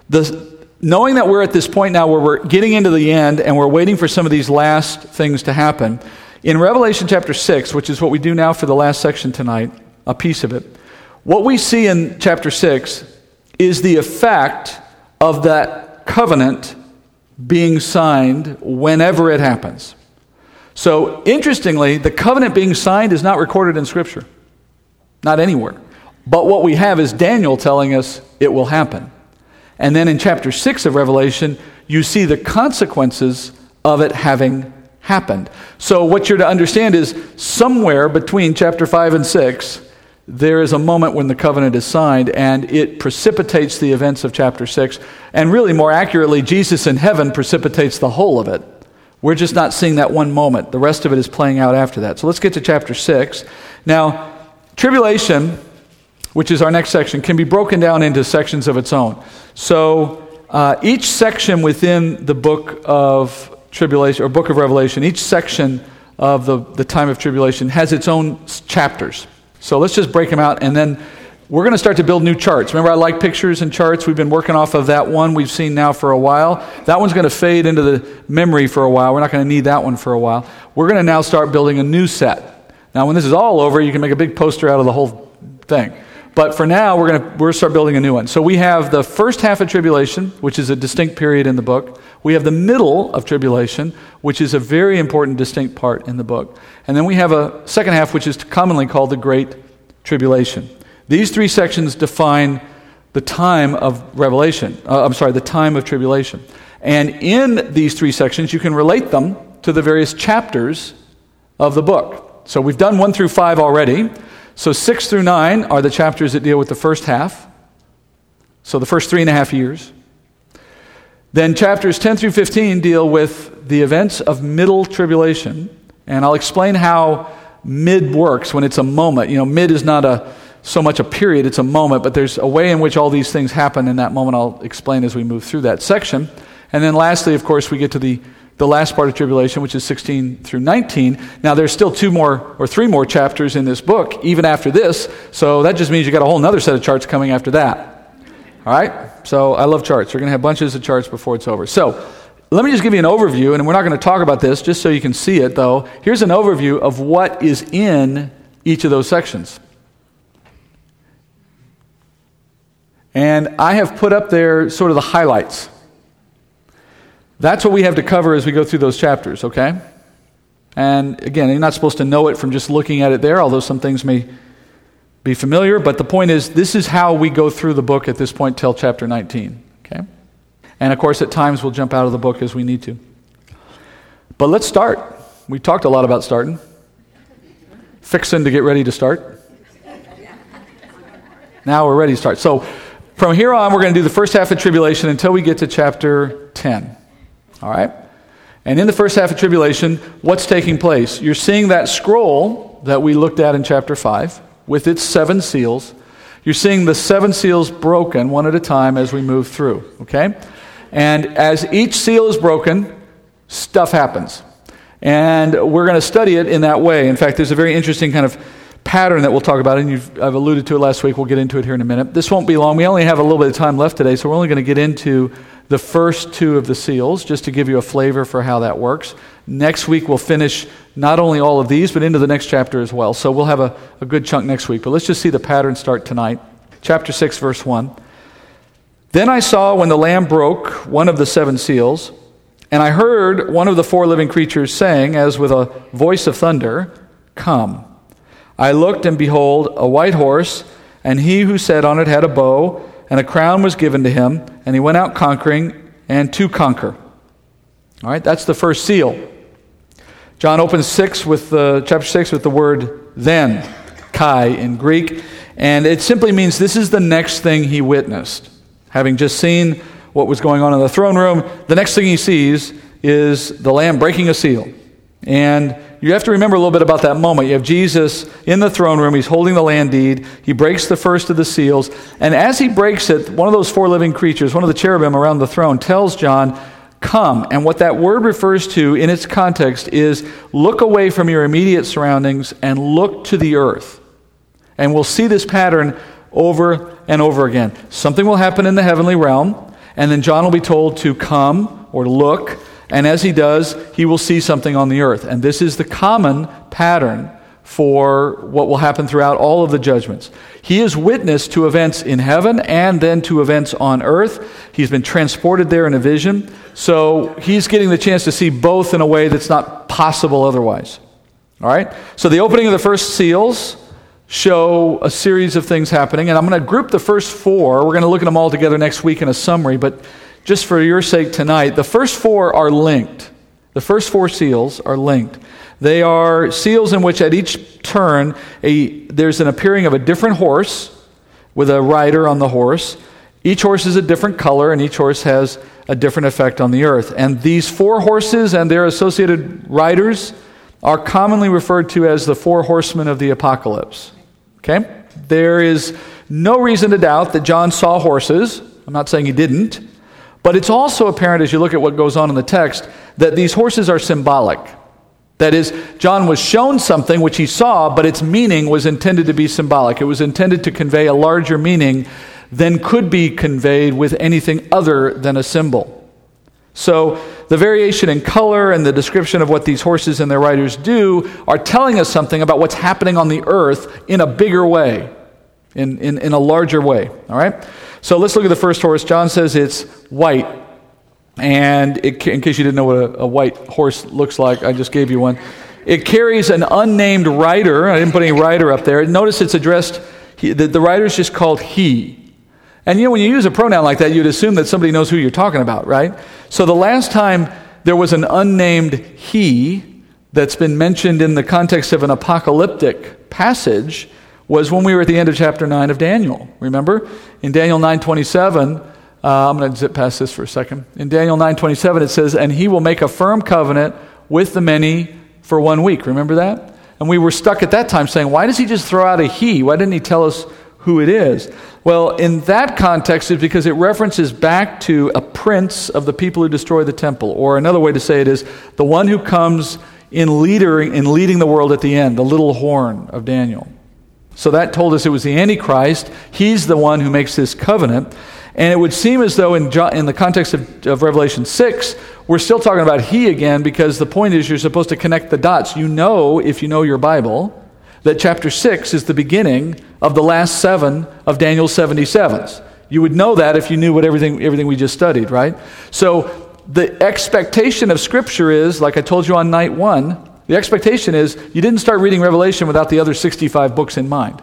the, knowing that we're at this point now where we're getting into the end and we're waiting for some of these last things to happen, in Revelation chapter 6, which is what we do now for the last section tonight, a piece of it, what we see in chapter 6 is the effect of that covenant being signed whenever it happens. So, interestingly, the covenant being signed is not recorded in Scripture, not anywhere. But what we have is Daniel telling us it will happen. And then in chapter 6 of Revelation, you see the consequences of it having happened. So, what you're to understand is somewhere between chapter 5 and 6, there is a moment when the covenant is signed and it precipitates the events of chapter 6. And really, more accurately, Jesus in heaven precipitates the whole of it. We're just not seeing that one moment. The rest of it is playing out after that. So let's get to chapter 6. Now, tribulation which is our next section, can be broken down into sections of its own. So uh, each section within the book of tribulation or book of Revelation, each section of the, the time of tribulation has its own chapters. So let's just break them out and then we're going to start to build new charts. Remember, I like pictures and charts. We've been working off of that one we've seen now for a while. That one's going to fade into the memory for a while. We're not going to need that one for a while. We're going to now start building a new set. Now, when this is all over, you can make a big poster out of the whole thing. But for now, we're going to start building a new one. So we have the first half of tribulation, which is a distinct period in the book. We have the middle of tribulation, which is a very important, distinct part in the book. And then we have a second half, which is commonly called the Great Tribulation. These three sections define the time of revelation. Uh, I'm sorry, the time of tribulation. And in these three sections, you can relate them to the various chapters of the book. So we've done 1 through 5 already. So 6 through 9 are the chapters that deal with the first half. So the first three and a half years. Then chapters 10 through 15 deal with the events of middle tribulation. And I'll explain how mid works when it's a moment. You know, mid is not a so much a period, it's a moment, but there's a way in which all these things happen in that moment. I'll explain as we move through that section. And then lastly, of course, we get to the, the last part of tribulation, which is 16 through 19. Now, there's still two more or three more chapters in this book, even after this. So that just means you got a whole other set of charts coming after that. All right? So I love charts. We're going to have bunches of charts before it's over. So let me just give you an overview, and we're not going to talk about this just so you can see it, though. Here's an overview of what is in each of those sections. And I have put up there sort of the highlights. That's what we have to cover as we go through those chapters, okay? And again, you're not supposed to know it from just looking at it there, although some things may be familiar. But the point is, this is how we go through the book at this point till chapter 19, okay? And of course, at times we'll jump out of the book as we need to. But let's start. We talked a lot about starting. Fixing to get ready to start. Now we're ready to start. So, from here on, we're going to do the first half of tribulation until we get to chapter 10. All right? And in the first half of tribulation, what's taking place? You're seeing that scroll that we looked at in chapter 5 with its seven seals. You're seeing the seven seals broken one at a time as we move through. Okay? And as each seal is broken, stuff happens. And we're going to study it in that way. In fact, there's a very interesting kind of pattern that we'll talk about, and I've alluded to it last week. We'll get into it here in a minute. This won't be long. We only have a little bit of time left today, so we're only going to get into the first two of the seals just to give you a flavor for how that works. Next week, we'll finish not only all of these, but into the next chapter as well. So we'll have a, a good chunk next week. But let's just see the pattern start tonight. Chapter 6, verse 1. Then I saw when the Lamb broke one of the seven seals, and I heard one of the four living creatures saying, as with a voice of thunder, Come. I looked, and behold, a white horse, and he who sat on it had a bow, and a crown was given to him, and he went out conquering and to conquer. All right, that's the first seal. John opens six with the chapter six with the word then, kai in Greek, and it simply means this is the next thing he witnessed. Having just seen what was going on in the throne room, the next thing he sees is the lamb breaking a seal. And you have to remember a little bit about that moment. You have Jesus in the throne room. He's holding the land deed. He breaks the first of the seals. And as he breaks it, one of those four living creatures, one of the cherubim around the throne, tells John, Come. And what that word refers to in its context is look away from your immediate surroundings and look to the earth. And we'll see this pattern over and over again. Something will happen in the heavenly realm, and then John will be told to come or look and as he does, he will see something on the earth. And this is the common pattern for what will happen throughout all of the judgments. He is witness to events in heaven and then to events on earth. He's been transported there in a vision. So he's getting the chance to see both in a way that's not possible otherwise. All right? So the opening of the first seals show a series of things happening. And I'm going to group the first four. We're going to look at them all together next week in a summary. But just for your sake tonight, the first four are linked. The first four seals are linked. They are seals in which at each turn a, there's an appearing of a different horse with a rider on the horse. Each horse is a different color, and each horse has a different effect on the earth. And these four horses and their associated riders are commonly referred to as the four horsemen of the apocalypse. Okay? There is no reason to doubt that John saw horses. I'm not saying he didn't. But it's also apparent as you look at what goes on in the text that these horses are symbolic. That is, John was shown something which he saw, but its meaning was intended to be symbolic. It was intended to convey a larger meaning than could be conveyed with anything other than a symbol. So, the variation in color and the description of what these horses and their riders do are telling us something about what's happening on the earth in a bigger way, in, in, in a larger way. All right? So let's look at the first horse. John says it's white. And it, in case you didn't know what a, a white horse looks like, I just gave you one. It carries an unnamed rider. I didn't put any rider up there. Notice it's addressed, he, the, the rider is just called he. And you know, when you use a pronoun like that, you'd assume that somebody knows who you're talking about, right? So the last time there was an unnamed he, that's been mentioned in the context of an apocalyptic passage was when we were at the end of chapter 9 of Daniel. Remember? In Daniel 9:27, uh, I'm going to zip past this for a second. In Daniel 9:27 it says, "And he will make a firm covenant with the many for one week." Remember that? And we were stuck at that time saying, "Why does he just throw out a he? Why didn't he tell us who it is?" Well, in that context, it's because it references back to a prince of the people who destroy the temple. Or another way to say it is the one who comes in, leader, in leading the world at the end, the little horn of Daniel. So that told us it was the Antichrist. He's the one who makes this covenant. And it would seem as though, in, in the context of, of, Revelation 6, we're still talking about he again because the point is you're supposed to connect the dots. You know, if you know your Bible, that chapter 6 is the beginning of the last seven of Daniel's 77s. You would know that if you knew what everything, everything we just studied, right? So the expectation of Scripture is, like I told you on night one, the expectation is you didn't start reading Revelation without the other 65 books in mind.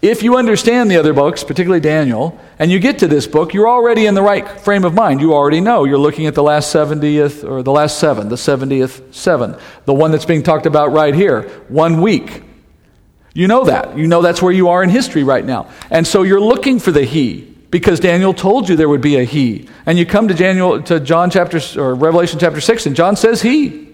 If you understand the other books, particularly Daniel, and you get to this book, you're already in the right frame of mind. You already know. You're looking at the last 70th, or the last seven, the 70th seven, the one that's being talked about right here, one week. You know that. You know that's where you are in history right now. And so you're looking for the He because Daniel told you there would be a He. And you come to Daniel to John chapter or Revelation chapter 6 and John says He.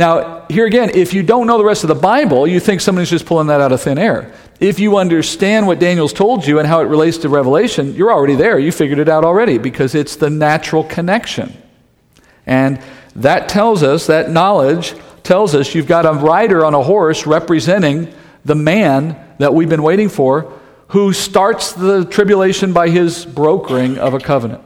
Now, here again, if you don't know the rest of the Bible, you think somebody's just pulling that out of thin air. If you understand what Daniel's told you and how it relates to Revelation, you're already there. You figured it out already because it's the natural connection. And that tells us, that knowledge tells us you've got a rider on a horse representing the man that we've been waiting for who starts the tribulation by his brokering of a covenant.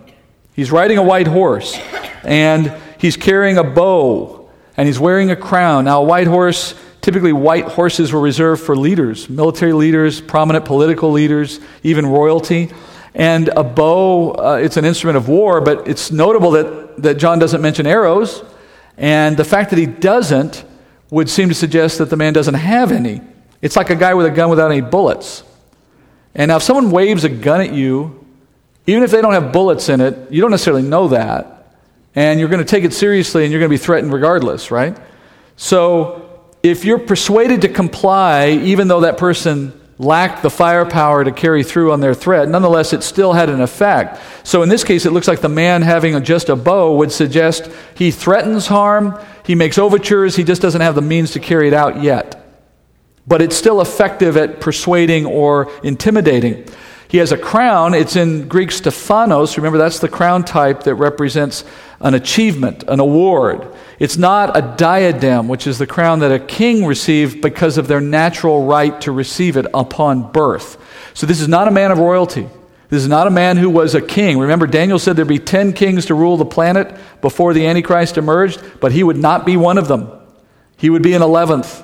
He's riding a white horse and he's carrying a bow and he's wearing a crown. Now, a white horse, typically white horses were reserved for leaders, military leaders, prominent political leaders, even royalty. And a bow, uh, it's an instrument of war, but it's notable that, that John doesn't mention arrows. And the fact that he doesn't would seem to suggest that the man doesn't have any. It's like a guy with a gun without any bullets. And now, if someone waves a gun at you, even if they don't have bullets in it, you don't necessarily know that and you're going to take it seriously and you're going to be threatened regardless, right? So if you're persuaded to comply, even though that person lacked the firepower to carry through on their threat, nonetheless, it still had an effect. So in this case, it looks like the man having just a bow would suggest he threatens harm, he makes overtures, he just doesn't have the means to carry it out yet. But it's still effective at persuading or intimidating. He has a crown. It's in Greek Stephanos. Remember, that's the crown type that represents an achievement, an award. It's not a diadem, which is the crown that a king received because of their natural right to receive it upon birth. So this is not a man of royalty. This is not a man who was a king. Remember, Daniel said there'd be 10 kings to rule the planet before the Antichrist emerged, but he would not be one of them. He would be an 11th.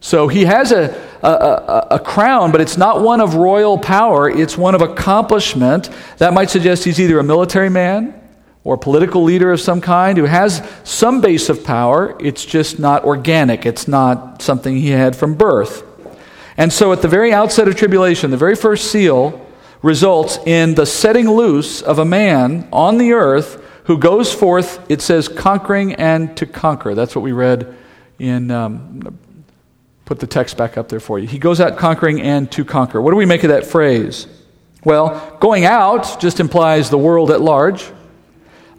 So he has a, a, a, a, crown, but it's not one of royal power, it's one of accomplishment. That might suggest he's either a military man or a political leader of some kind who has some base of power. It's just not organic, it's not something he had from birth. And so at the very outset of tribulation, the very first seal results in the setting loose of a man on the earth who goes forth, it says, conquering and to conquer. That's what we read in. Um, put the text back up there for you. He goes out conquering and to conquer. What do we make of that phrase? Well, going out just implies the world at large.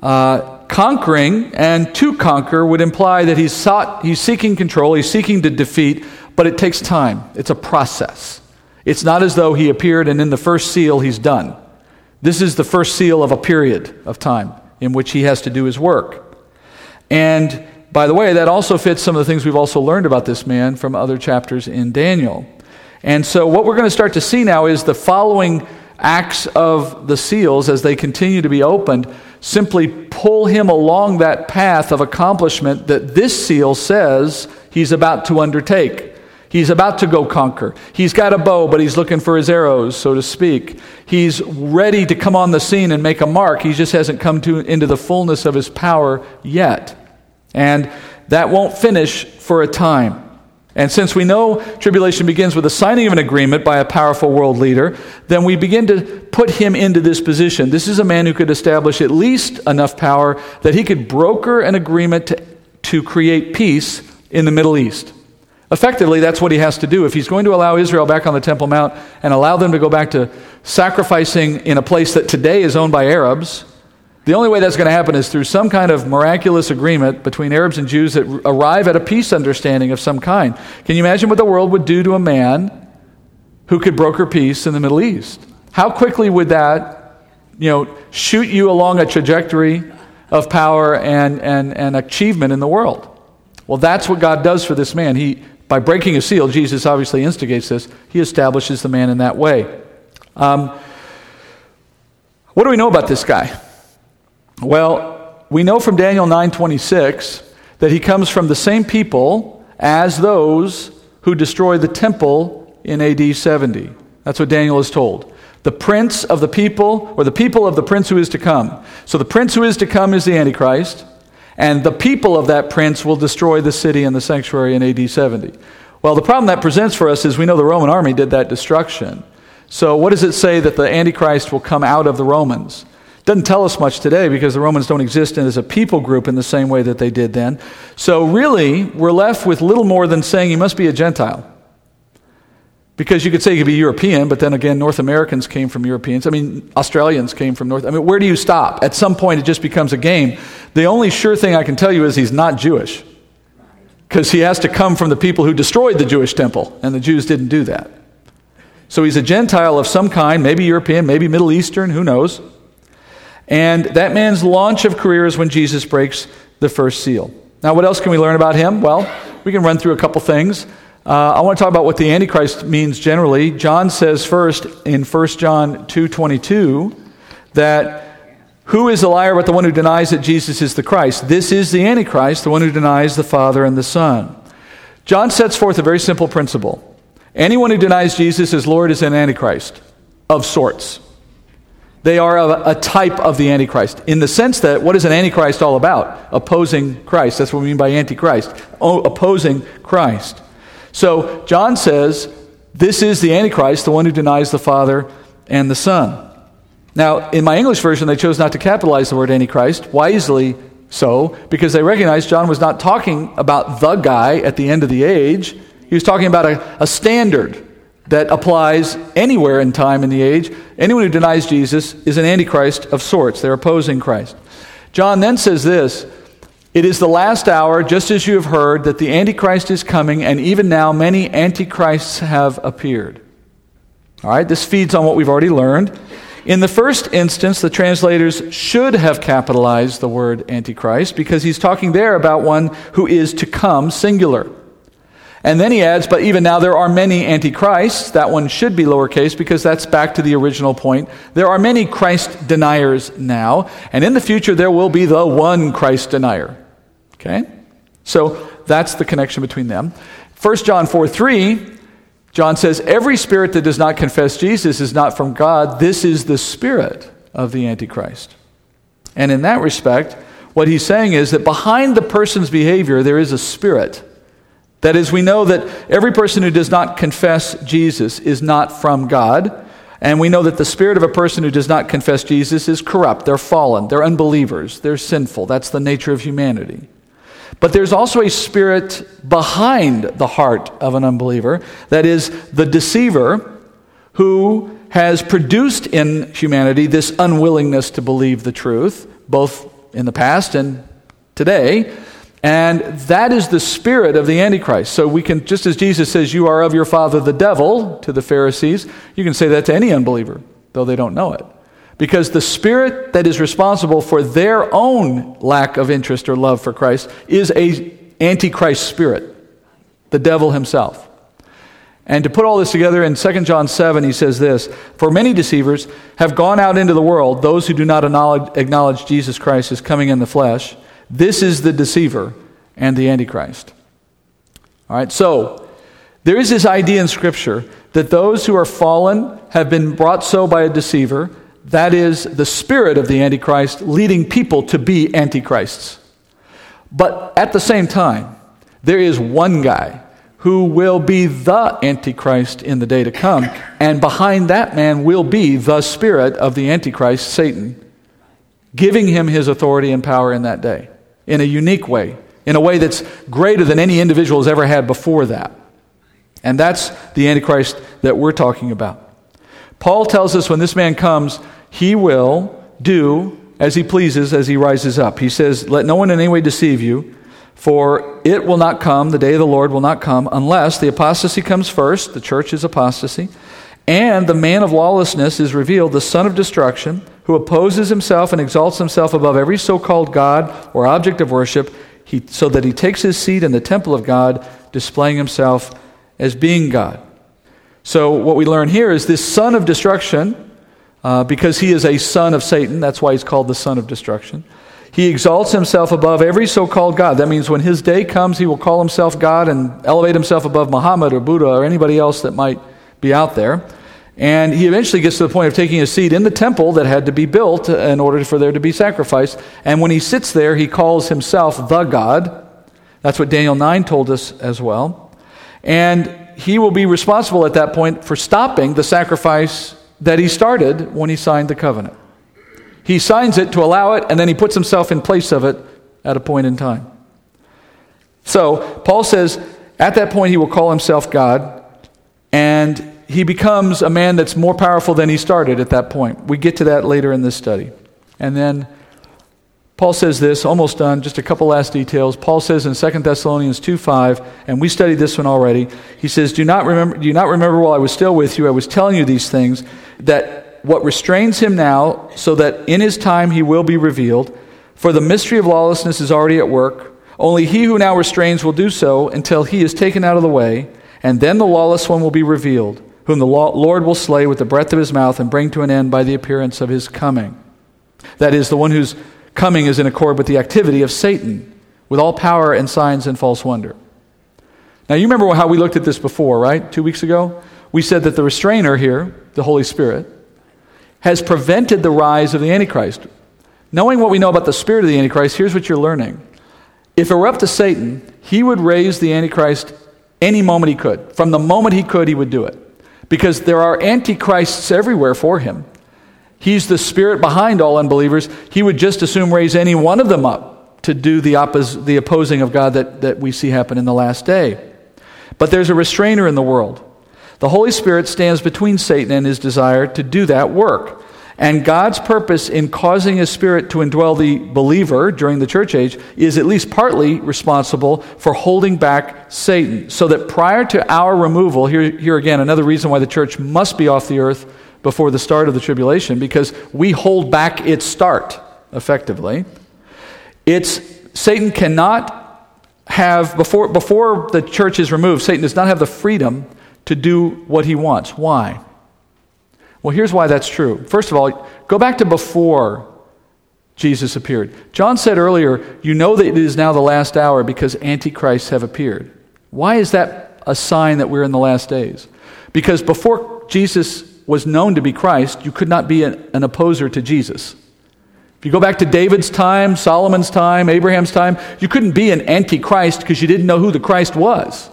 Uh, conquering and to conquer would imply that he's, sought, he's seeking control, he's seeking to defeat, but it takes time. It's a process. It's not as though he appeared and in the first seal he's done. This is the first seal of a period of time in which he has to do his work. And by the way, that also fits some of the things we've also learned about this man from other chapters in Daniel. And so, what we're going to start to see now is the following acts of the seals as they continue to be opened simply pull him along that path of accomplishment that this seal says he's about to undertake. He's about to go conquer. He's got a bow, but he's looking for his arrows, so to speak. He's ready to come on the scene and make a mark. He just hasn't come to, into the fullness of his power yet. And that won't finish for a time. And since we know tribulation begins with the signing of an agreement by a powerful world leader, then we begin to put him into this position. This is a man who could establish at least enough power that he could broker an agreement to, to create peace in the Middle East. Effectively, that's what he has to do. If he's going to allow Israel back on the Temple Mount and allow them to go back to sacrificing in a place that today is owned by Arabs, the only way that's going to happen is through some kind of miraculous agreement between Arabs and Jews that arrive at a peace understanding of some kind. Can you imagine what the world would do to a man who could broker peace in the Middle East? How quickly would that, you know, shoot you along a trajectory of power and, and, and achievement in the world? Well, that's what God does for this man. He, by breaking a seal, Jesus obviously instigates this. He establishes the man in that way. Um, what do we know about this guy? Well, we know from Daniel 9:26 that he comes from the same people as those who destroyed the temple in AD 70. That's what Daniel is told. The prince of the people, or the people of the prince who is to come. So the prince who is to come is the Antichrist and the people of that prince will destroy the city and the sanctuary in AD 70. Well, the problem that presents for us is we know the Roman army did that destruction. So, what does it say that the Antichrist will come out of the Romans? Doesn't tell us much today because the Romans don't exist as a people group in the same way that they did then. So, really, we're left with little more than saying he must be a Gentile. Because you could say he could be European, but then again, North Americans came from Europeans. I mean, Australians came from North. I mean, where do you stop? At some point, it just becomes a game. The only sure thing I can tell you is he's not Jewish. Because he has to come from the people who destroyed the Jewish temple, and the Jews didn't do that. So he's a Gentile of some kind, maybe European, maybe Middle Eastern, who knows. And that man's launch of career is when Jesus breaks the first seal. Now, what else can we learn about him? Well, we can run through a couple things. Uh, I want to talk about what the Antichrist means generally. John says first in 1 John 2.22 that who is a liar but the one who denies that Jesus is the Christ? This is the Antichrist, the one who denies the Father and the Son. John sets forth a very simple principle. Anyone who denies Jesus as Lord is an Antichrist of sorts. They are a, a, type of the Antichrist in the sense that what is an Antichrist all about? Opposing Christ. That's what we mean by Antichrist. O- opposing Christ. So John says, This is the Antichrist, the one who denies the Father and the Son. Now, in my English version, they chose not to capitalize the word Antichrist, wisely so, because they recognized John was not talking about the guy at the end of the age. He was talking about a, a standard that applies anywhere in time in the age. Anyone who denies Jesus is an Antichrist of sorts. They're opposing Christ. John then says this it is the last hour, just as you have heard, that the Antichrist is coming, and even now many Antichrists have appeared. All right, this feeds on what we've already learned. In the first instance, the translators should have capitalized the word Antichrist because he's talking there about one who is to come, singular. And then he adds, but even now there are many antichrists. That one should be lowercase because that's back to the original point. There are many Christ deniers now, and in the future there will be the one Christ denier. Okay? So that's the connection between them. 1 John 4 3, John says, Every spirit that does not confess Jesus is not from God. This is the spirit of the Antichrist. And in that respect, what he's saying is that behind the person's behavior, there is a spirit that is, we know that every person who does not confess Jesus is not from God. And we know that the spirit of a person who does not confess Jesus is corrupt. They're fallen. They're unbelievers. They're sinful. That's the nature of humanity. But there's also a spirit behind the heart of an unbeliever that is the deceiver who has produced in humanity this unwillingness to believe the truth, both in the past and today. And that is the spirit of the Antichrist. So we can, just as Jesus says, You are of your father the devil to the Pharisees, you can say that to any unbeliever, though they don't know it. Because the spirit that is responsible for their own lack of interest or love for Christ is a Antichrist spirit, the devil himself. And to put all this together in 2 John 7, he says this For many deceivers have gone out into the world, those who do not acknowledge Jesus Christ as coming in the flesh. This is the deceiver and the Antichrist. All right, so there is this idea in Scripture that those who are fallen have been brought so by a deceiver. That is the spirit of the Antichrist leading people to be Antichrists. But at the same time, there is one guy who will be the Antichrist in the day to come, and behind that man will be the spirit of the Antichrist, Satan, giving him his authority and power in that day in a unique way, in a way that's greater than any individual has ever had before that. And that's the Antichrist that we're talking about. Paul tells us when this man comes, he will do as he pleases as he rises up. He says, Let no one in any way deceive you, for it will not come, the day of the Lord will not come, unless the apostasy comes first, the church is apostasy, and the man of lawlessness is revealed, the son of destruction, who opposes himself and exalts himself above every so called God or object of worship, he, so that he takes his seat in the temple of God, displaying himself as being God. So, what we learn here is this son of destruction, uh, because he is a son of Satan, that's why he's called the son of destruction. He exalts himself above every so called God. That means when his day comes, he will call himself God and elevate himself above Muhammad or Buddha or anybody else that might be out there. And he eventually gets to the point of taking a seat in the temple that had to be built in order for there to be sacrifice. And when he sits there, he calls himself the God. That's what Daniel 9 told us as well. And he will be responsible at that point for stopping the sacrifice that he started when he signed the covenant. He signs it to allow it, and then he puts himself in place of it at a point in time. So, Paul says, at that point, he will call himself God, and he becomes a man that's more powerful than he started at that point. We get to that later in this study. And then Paul says this, almost done, just a couple last details. Paul says in 2 Thessalonians 2 5, and we studied this one already. He says, Do not remember, do you not remember while I was still with you, I was telling you these things, that what restrains him now, so that in his time he will be revealed. For the mystery of lawlessness is already at work. Only he who now restrains will do so until he is taken out of the way, and then the lawless one will be revealed, whom the Lord will slay with the breath of his mouth and bring to an end by the appearance of his coming. That is, the one whose coming is in accord with the activity of Satan, with all power and signs and false wonder. Now, you remember how we looked at this before, right? Two weeks ago? We said that the restrainer here, the Holy Spirit, has prevented the rise of the Antichrist. Knowing what we know about the spirit of the Antichrist, here's what you're learning. If it were up to Satan, he would raise the Antichrist any moment he could. From the moment he could, he would do it. Because there are Antichrists everywhere for him. He's the spirit behind all unbelievers. He would just assume raise any one of them up to do the, oppos- the opposing of God that, that we see happen in the last day. But there's a restrainer in the world. The Holy Spirit stands between Satan and his desire to do that work. And God's purpose in causing his spirit to indwell the believer during the church age is at least partly responsible for holding back Satan. So that prior to our removal, here, here again, another reason why the church must be off the earth before the start of the tribulation, because we hold back its start, effectively. It's Satan cannot have, before, before the church is removed, Satan does not have the freedom to do what he wants. Why? Well, here's why that's true. First of all, go back to before Jesus appeared. John said earlier, You know that it is now the last hour because antichrists have appeared. Why is that a sign that we're in the last days? Because before Jesus was known to be Christ, you could not be an, an opposer to Jesus. If you go back to David's time, Solomon's time, Abraham's time, you couldn't be an antichrist because you didn't know who the Christ was.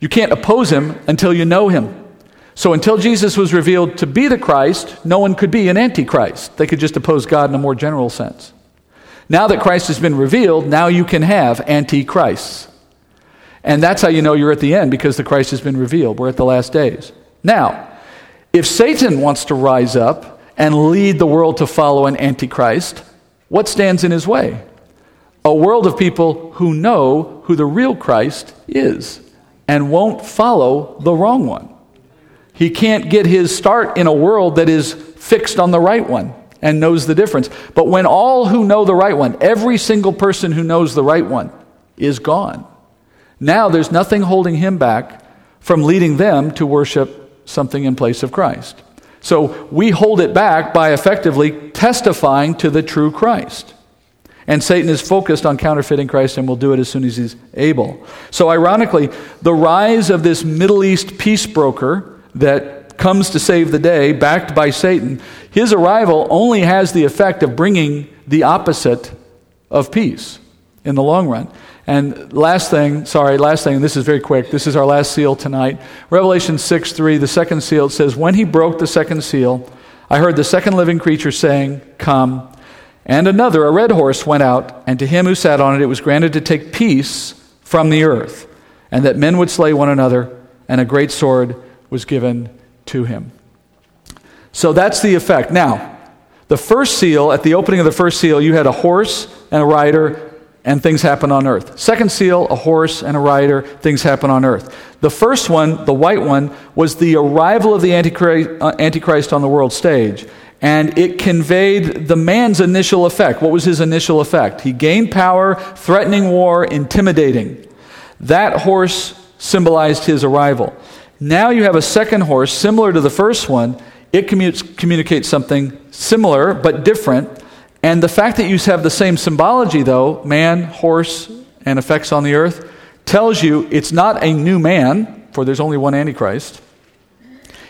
You can't oppose him until you know him. So until Jesus was revealed to be the Christ, no one could be an antichrist. They could just oppose God in a more general sense. Now that Christ has been revealed, now you can have antichrists. And that's how you know you're at the end because the Christ has been revealed. We're at the last days. Now, if Satan wants to rise up and lead the world to follow an antichrist, what stands in his way? A world of people who know who the real Christ is and won't follow the wrong one. He can't get his start in a world that is fixed on the right one and knows the difference. But when all who know the right one, every single person who knows the right one, is gone, now there's nothing holding him back from leading them to worship something in place of Christ. So we hold it back by effectively testifying to the true Christ. And Satan is focused on counterfeiting Christ and will do it as soon as he's able. So, ironically, the rise of this Middle East peace broker that comes to save the day, backed by Satan, his arrival only has the effect of bringing the opposite of peace in the long run. And last thing, sorry, last thing, this is very quick. This is our last seal tonight. Revelation 6 3, the second seal, it says, When he broke the second seal, I heard the second living creature saying, Come. And another, a red horse, went out, and to him who sat on it, it was granted to take peace from the earth, and that men would slay one another, and a great sword was given to him. So that's the effect. Now, the first seal, at the opening of the first seal, you had a horse and a rider, and things happen on earth. Second seal, a horse and a rider, things happen on earth. The first one, the white one, was the arrival of the Antichrist, uh, on the world stage and it conveyed the man's initial effect. What was his initial effect? He gained power, threatening war, intimidating. That horse symbolized his arrival. Now you have a second horse, similar to the first one. It communicates something similar but different. And the fact that you have the same symbology, though man, horse, and effects on the earth tells you it's not a new man, for there's only one Antichrist.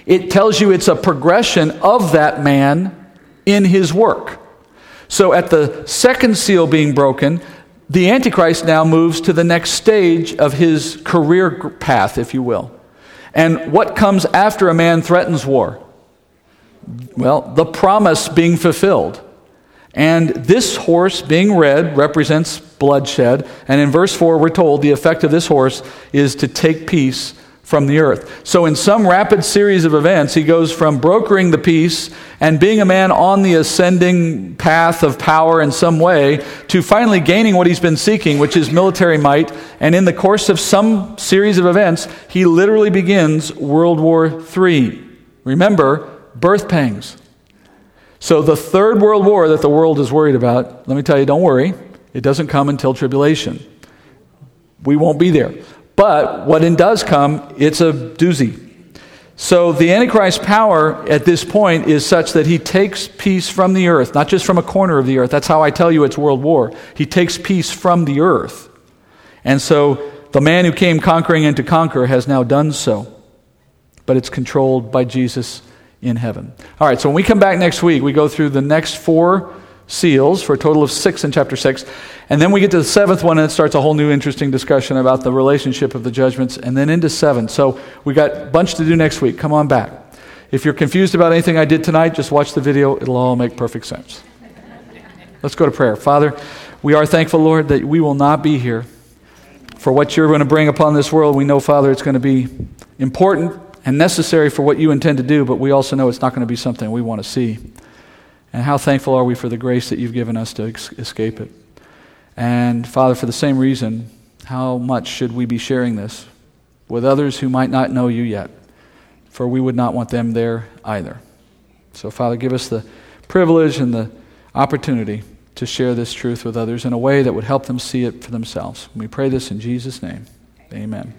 It tells you it's a progression of that man in his work. So at the second seal being broken, the Antichrist now moves to the next stage of his career path, if you will. And what comes after a man threatens war? Well, the promise being fulfilled. And this horse, being red, represents bloodshed. And in verse 4, we're told the effect of this horse is to take peace from the earth. So, in some rapid series of events, he goes from brokering the peace and being a man on the ascending path of power in some way to finally gaining what he's been seeking, which is military might. And in the course of some series of events, he literally begins World War III. Remember, birth pangs. So, the third world war that the world is worried about, let me tell you, don't worry, it doesn't come until tribulation. We won't be there. But when it does come, it's a doozy. So the Antichrist's power at this point is such that he takes peace from the earth, not just from a corner of the earth. That's how I tell you it's world war. He takes peace from the earth. And so the man who came conquering and to conquer has now done so. But it's controlled by Jesus in heaven. All right, so when we come back next week, we go through the next four seals for a total of six in chapter six. And then we get to the seventh one, and it starts a whole new interesting discussion about the relationship of the judgments, and then into seven. So we got a bunch to do next week. Come on back. If you're confused about anything I did tonight, just watch the video. It'll all make perfect sense. Let's go to prayer. Father, we are thankful, Lord, that we will not be here for what you're going to bring upon this world. We know, Father, it's going to be important and necessary for what you intend to do, but we also know it's not going to be something we want to see. And how thankful are we for the grace that you've given us to ex- escape it. And Father, for the same reason, how much should we be sharing this with others who might not know you yet? For we would not want them there either. So, Father, give us the privilege and the opportunity to share this truth with others in a way that would help them see it for themselves. We pray this in Jesus' name. Amen.